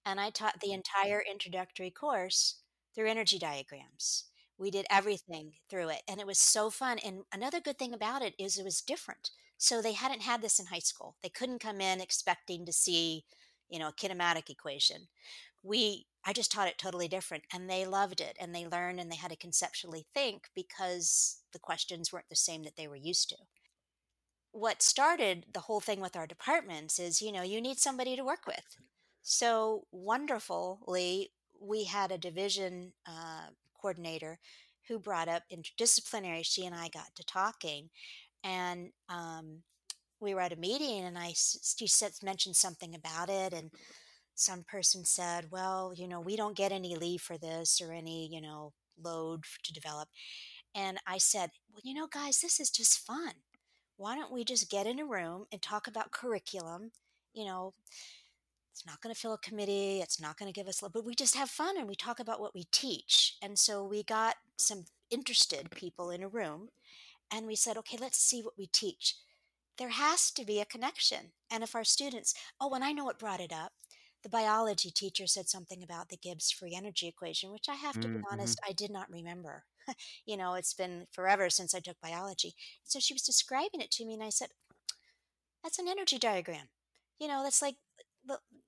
and I taught the mm-hmm. entire introductory course through energy diagrams. We did everything through it, and it was so fun. And another good thing about it is it was different. So they hadn't had this in high school. They couldn't come in expecting to see, you know, a kinematic equation. We I just taught it totally different and they loved it and they learned and they had to conceptually think because the questions weren't the same that they were used to what started the whole thing with our departments is you know you need somebody to work with so wonderfully we had a division uh, coordinator who brought up interdisciplinary she and i got to talking and um, we were at a meeting and I she said mentioned something about it and some person said, "Well, you know, we don't get any leave for this or any, you know, load to develop." And I said, "Well, you know, guys, this is just fun. Why don't we just get in a room and talk about curriculum? You know, it's not going to fill a committee, it's not going to give us, but we just have fun and we talk about what we teach." And so we got some interested people in a room and we said, "Okay, let's see what we teach." there has to be a connection. And if our students, oh, and I know what brought it up. The biology teacher said something about the Gibbs free energy equation, which I have to be Mm-hmm. honest, I did not remember. you know, it's been forever since I took biology. So she was describing it to me, and I said, that's an energy diagram. You know, that's like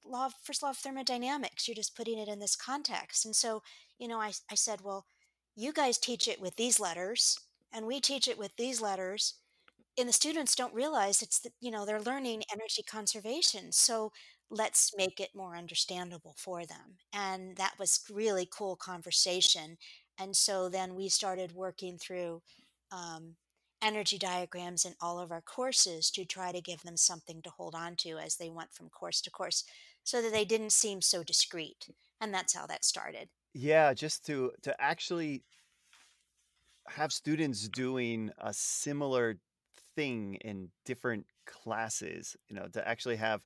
law of, first law of thermodynamics. You're just putting it in this context. And so, you know, I, I said, well, you guys teach it with these letters, and we teach it with these letters and the students don't realize it's the, you know they're learning energy conservation so let's make it more understandable for them and that was really cool conversation and so then we started working through um, energy diagrams in all of our courses to try to give them something to hold on to as they went from course to course so that they didn't seem so discrete and that's how that started Yeah, just to to actually have students doing a similar thing in different classes, you know, to actually have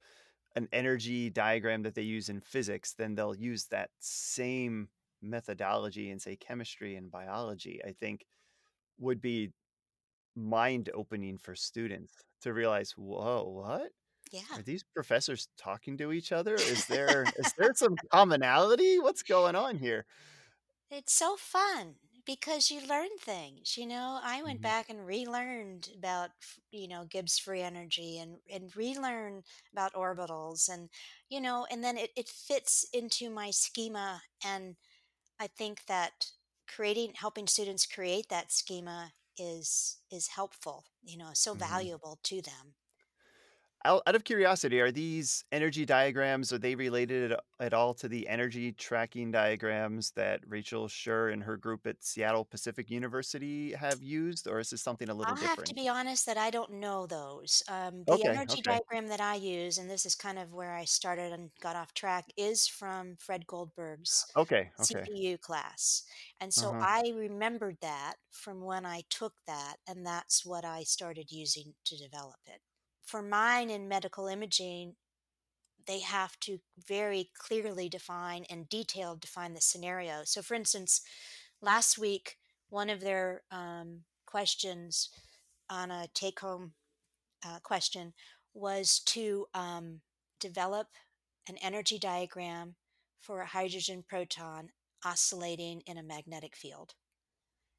an energy diagram that they use in physics, then they'll use that same methodology in say chemistry and biology. I think would be mind opening for students to realize, whoa, what? Yeah Are these professors talking to each other? Is there is there some commonality? What's going on here? It's so fun because you learn things. You know, I went Mhm. back and relearned about, you know, Gibbs free energy and, and relearn about orbitals and, you know, and then it, it fits into my schema. And I think that creating, helping students create that schema is, is helpful, you know, so Mhm. valuable to them. Out out of curiosity, are these energy diagrams, are they related at at all to the energy tracking diagrams that Rachel Scherr and her group at Seattle Pacific University have used, or is this something a little I'll have to be honest that I don't know those. Um, the Okay, energy okay, diagram that I use, and this is kind of where I started and got off track, is from Fred Goldberg's okay, okay. CPU class. And so Uh-huh. I remembered that from when I took that, and that's what I started using to develop it. For mine in medical imaging, they have to very clearly define and detailed define the scenario. So, for instance, last week, one of their um, questions on a take home uh, question was to um, develop an energy diagram for a hydrogen proton oscillating in a magnetic field.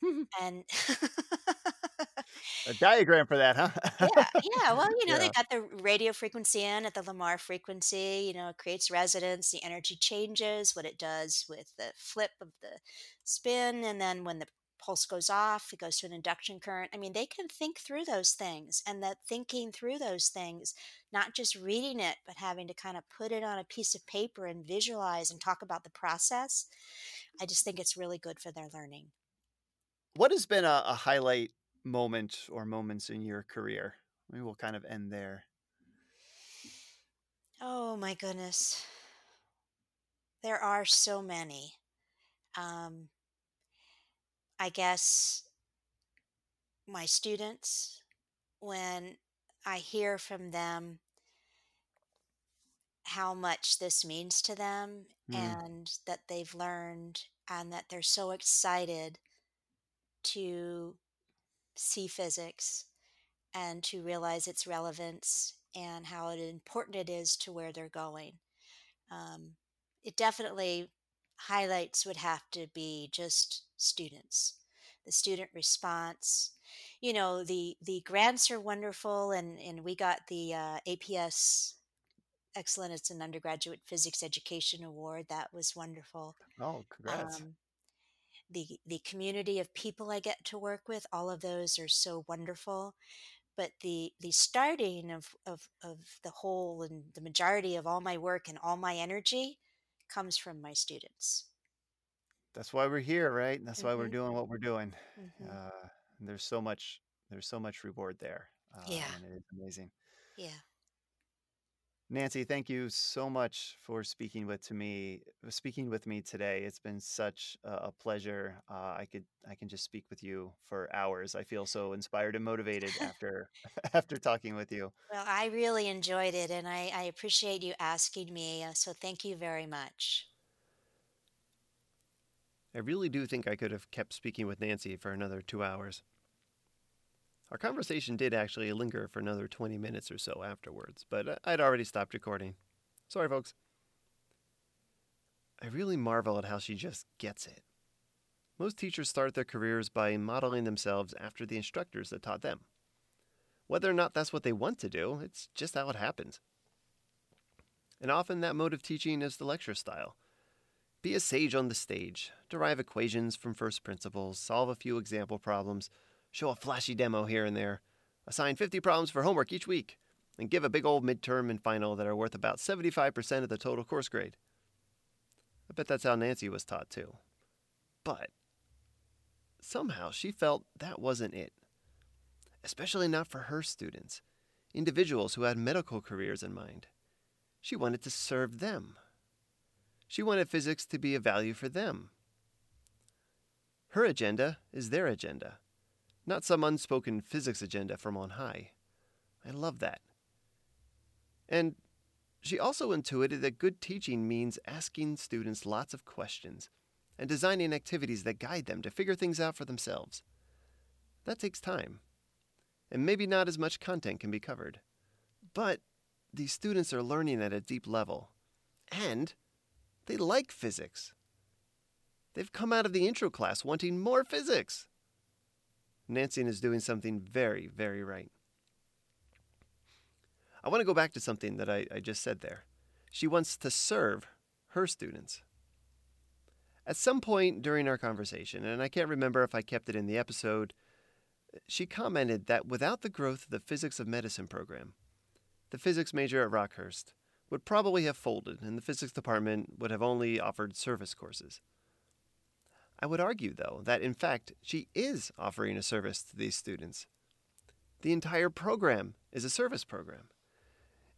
And A diagram for that, huh? yeah. Yeah. Well, you know, they got the radio frequency in at the Larmor frequency. You know, it creates resonance. The energy changes, what it does with the flip of the spin. And then when the pulse goes off, it goes to an induction current. I mean, they can think through those things. And that thinking through those things, not just reading it, but having to kind of put it on a piece of paper and visualize and talk about the process, I just think it's really good for their learning. What has been a a highlight moment or moments in your career? Maybe we'll kind of end there. Oh, my goodness. There are so many. Um, I guess my students, when I hear from them how much this means to them Mm, and that they've learned and that they're so excited to see physics and to realize its relevance and how important it is to where they're going. Um, it definitely highlights would have to be just students the student response you know the the grants are wonderful and and we got the uh, aps excellence in undergraduate physics education award that was wonderful oh, congrats. um, the the community of people i get to work with all of those are so wonderful but the the starting of of of the whole and the majority of all my work and all my energy comes from my students. That's why we're here, right? And that's why we're Mhm, doing what we're doing. mhm. Uh, there's so much there's so much reward there, uh, Yeah, and it is amazing. yeah. Nancy, thank you so much for speaking with to me, speaking with me today. It's been such a, a pleasure. Uh, I could, I can just speak with you for hours. I feel so inspired and motivated after, after talking with you. Well, I really enjoyed it and I, I appreciate you asking me. uh, So thank you very much. I really do think I could have kept speaking with Nancy for another two hours. Our conversation did actually linger for another 20 minutes or so afterwards, but I- I'd already stopped recording. Sorry, folks. I really marvel at how she just gets it. Most teachers start their careers by modeling themselves after the instructors that taught them. Whether or not that's what they want to do, it's just how it happens. And often that mode of teaching is the lecture style. Be a sage on the stage, derive equations from first principles, solve a few example problems, show a flashy demo here and there, assign 50 problems for homework each week, and give a big old midterm and final that are worth about 75% of the total course grade. I bet that's how Nancy was taught too. But somehow she felt that wasn't it, especially not for her students, individuals who had medical careers in mind. She wanted to serve them. She wanted physics to be of value for them. Her agenda is their agenda, not some unspoken physics agenda from on high. I love that. And she also intuited that good teaching means asking students lots of questions and designing activities that guide them to figure things out for themselves. That takes time, and maybe not as much content can be covered. But these students are learning at a deep level, and they like physics. They've come out of the intro class wanting more physics. Nancy is doing something very, very right. I want to go back to something that I, I just said there. She wants to serve her students. At some point during our conversation, and I can't remember if I kept it in the episode, she commented that without the growth of the physics of medicine program, the physics major at Rockhurst would probably have folded and the physics department would have only offered service courses. I would argue, though, that in fact she is offering a service to these students. The entire program is a service program.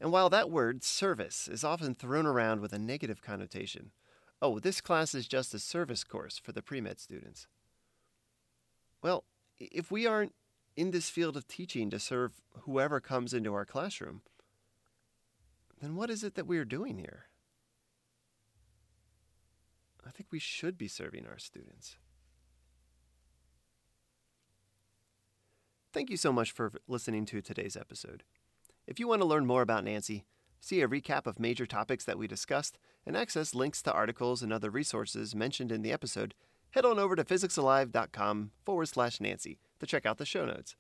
And while that word service is often thrown around with a negative connotation, oh, this class is just a service course for the pre med students. Well, if we aren't in this field of teaching to serve whoever comes into our classroom, then what is it that we are doing here? I think we should be serving our students. Thank you so much for listening to today's episode. If you want to learn more about Nancy, see a recap of major topics that we discussed, and access links to articles and other resources mentioned in the episode, head on over to physicsalive.com forward slash Nancy to check out the show notes.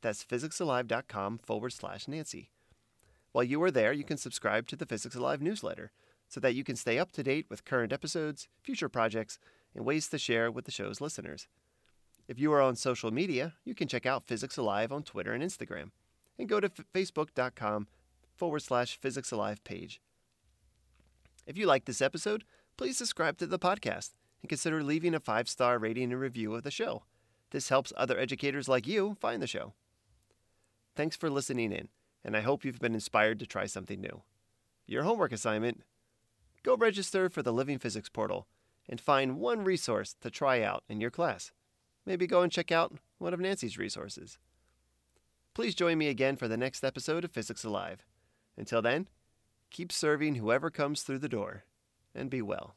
That's physicsalive.com forward slash Nancy. While you are there, you can subscribe to the Physics Alive newsletter so that you can stay up to date with current episodes, future projects, and ways to share with the show's listeners. If you are on social media, you can check out Physics Alive on Twitter and Instagram, and go to f- facebook.com forward slash Physics Alive page. If you like this episode, please subscribe to the podcast and consider leaving a five star rating and review of the show. This helps other educators like you find the show. Thanks for listening in, and I hope you've been inspired to try something new. Your homework assignment go register for the Living Physics portal and find one resource to try out in your class. Maybe go and check out one of Nancy's resources. Please join me again for the next episode of Physics Alive. Until then, keep serving whoever comes through the door, and be well.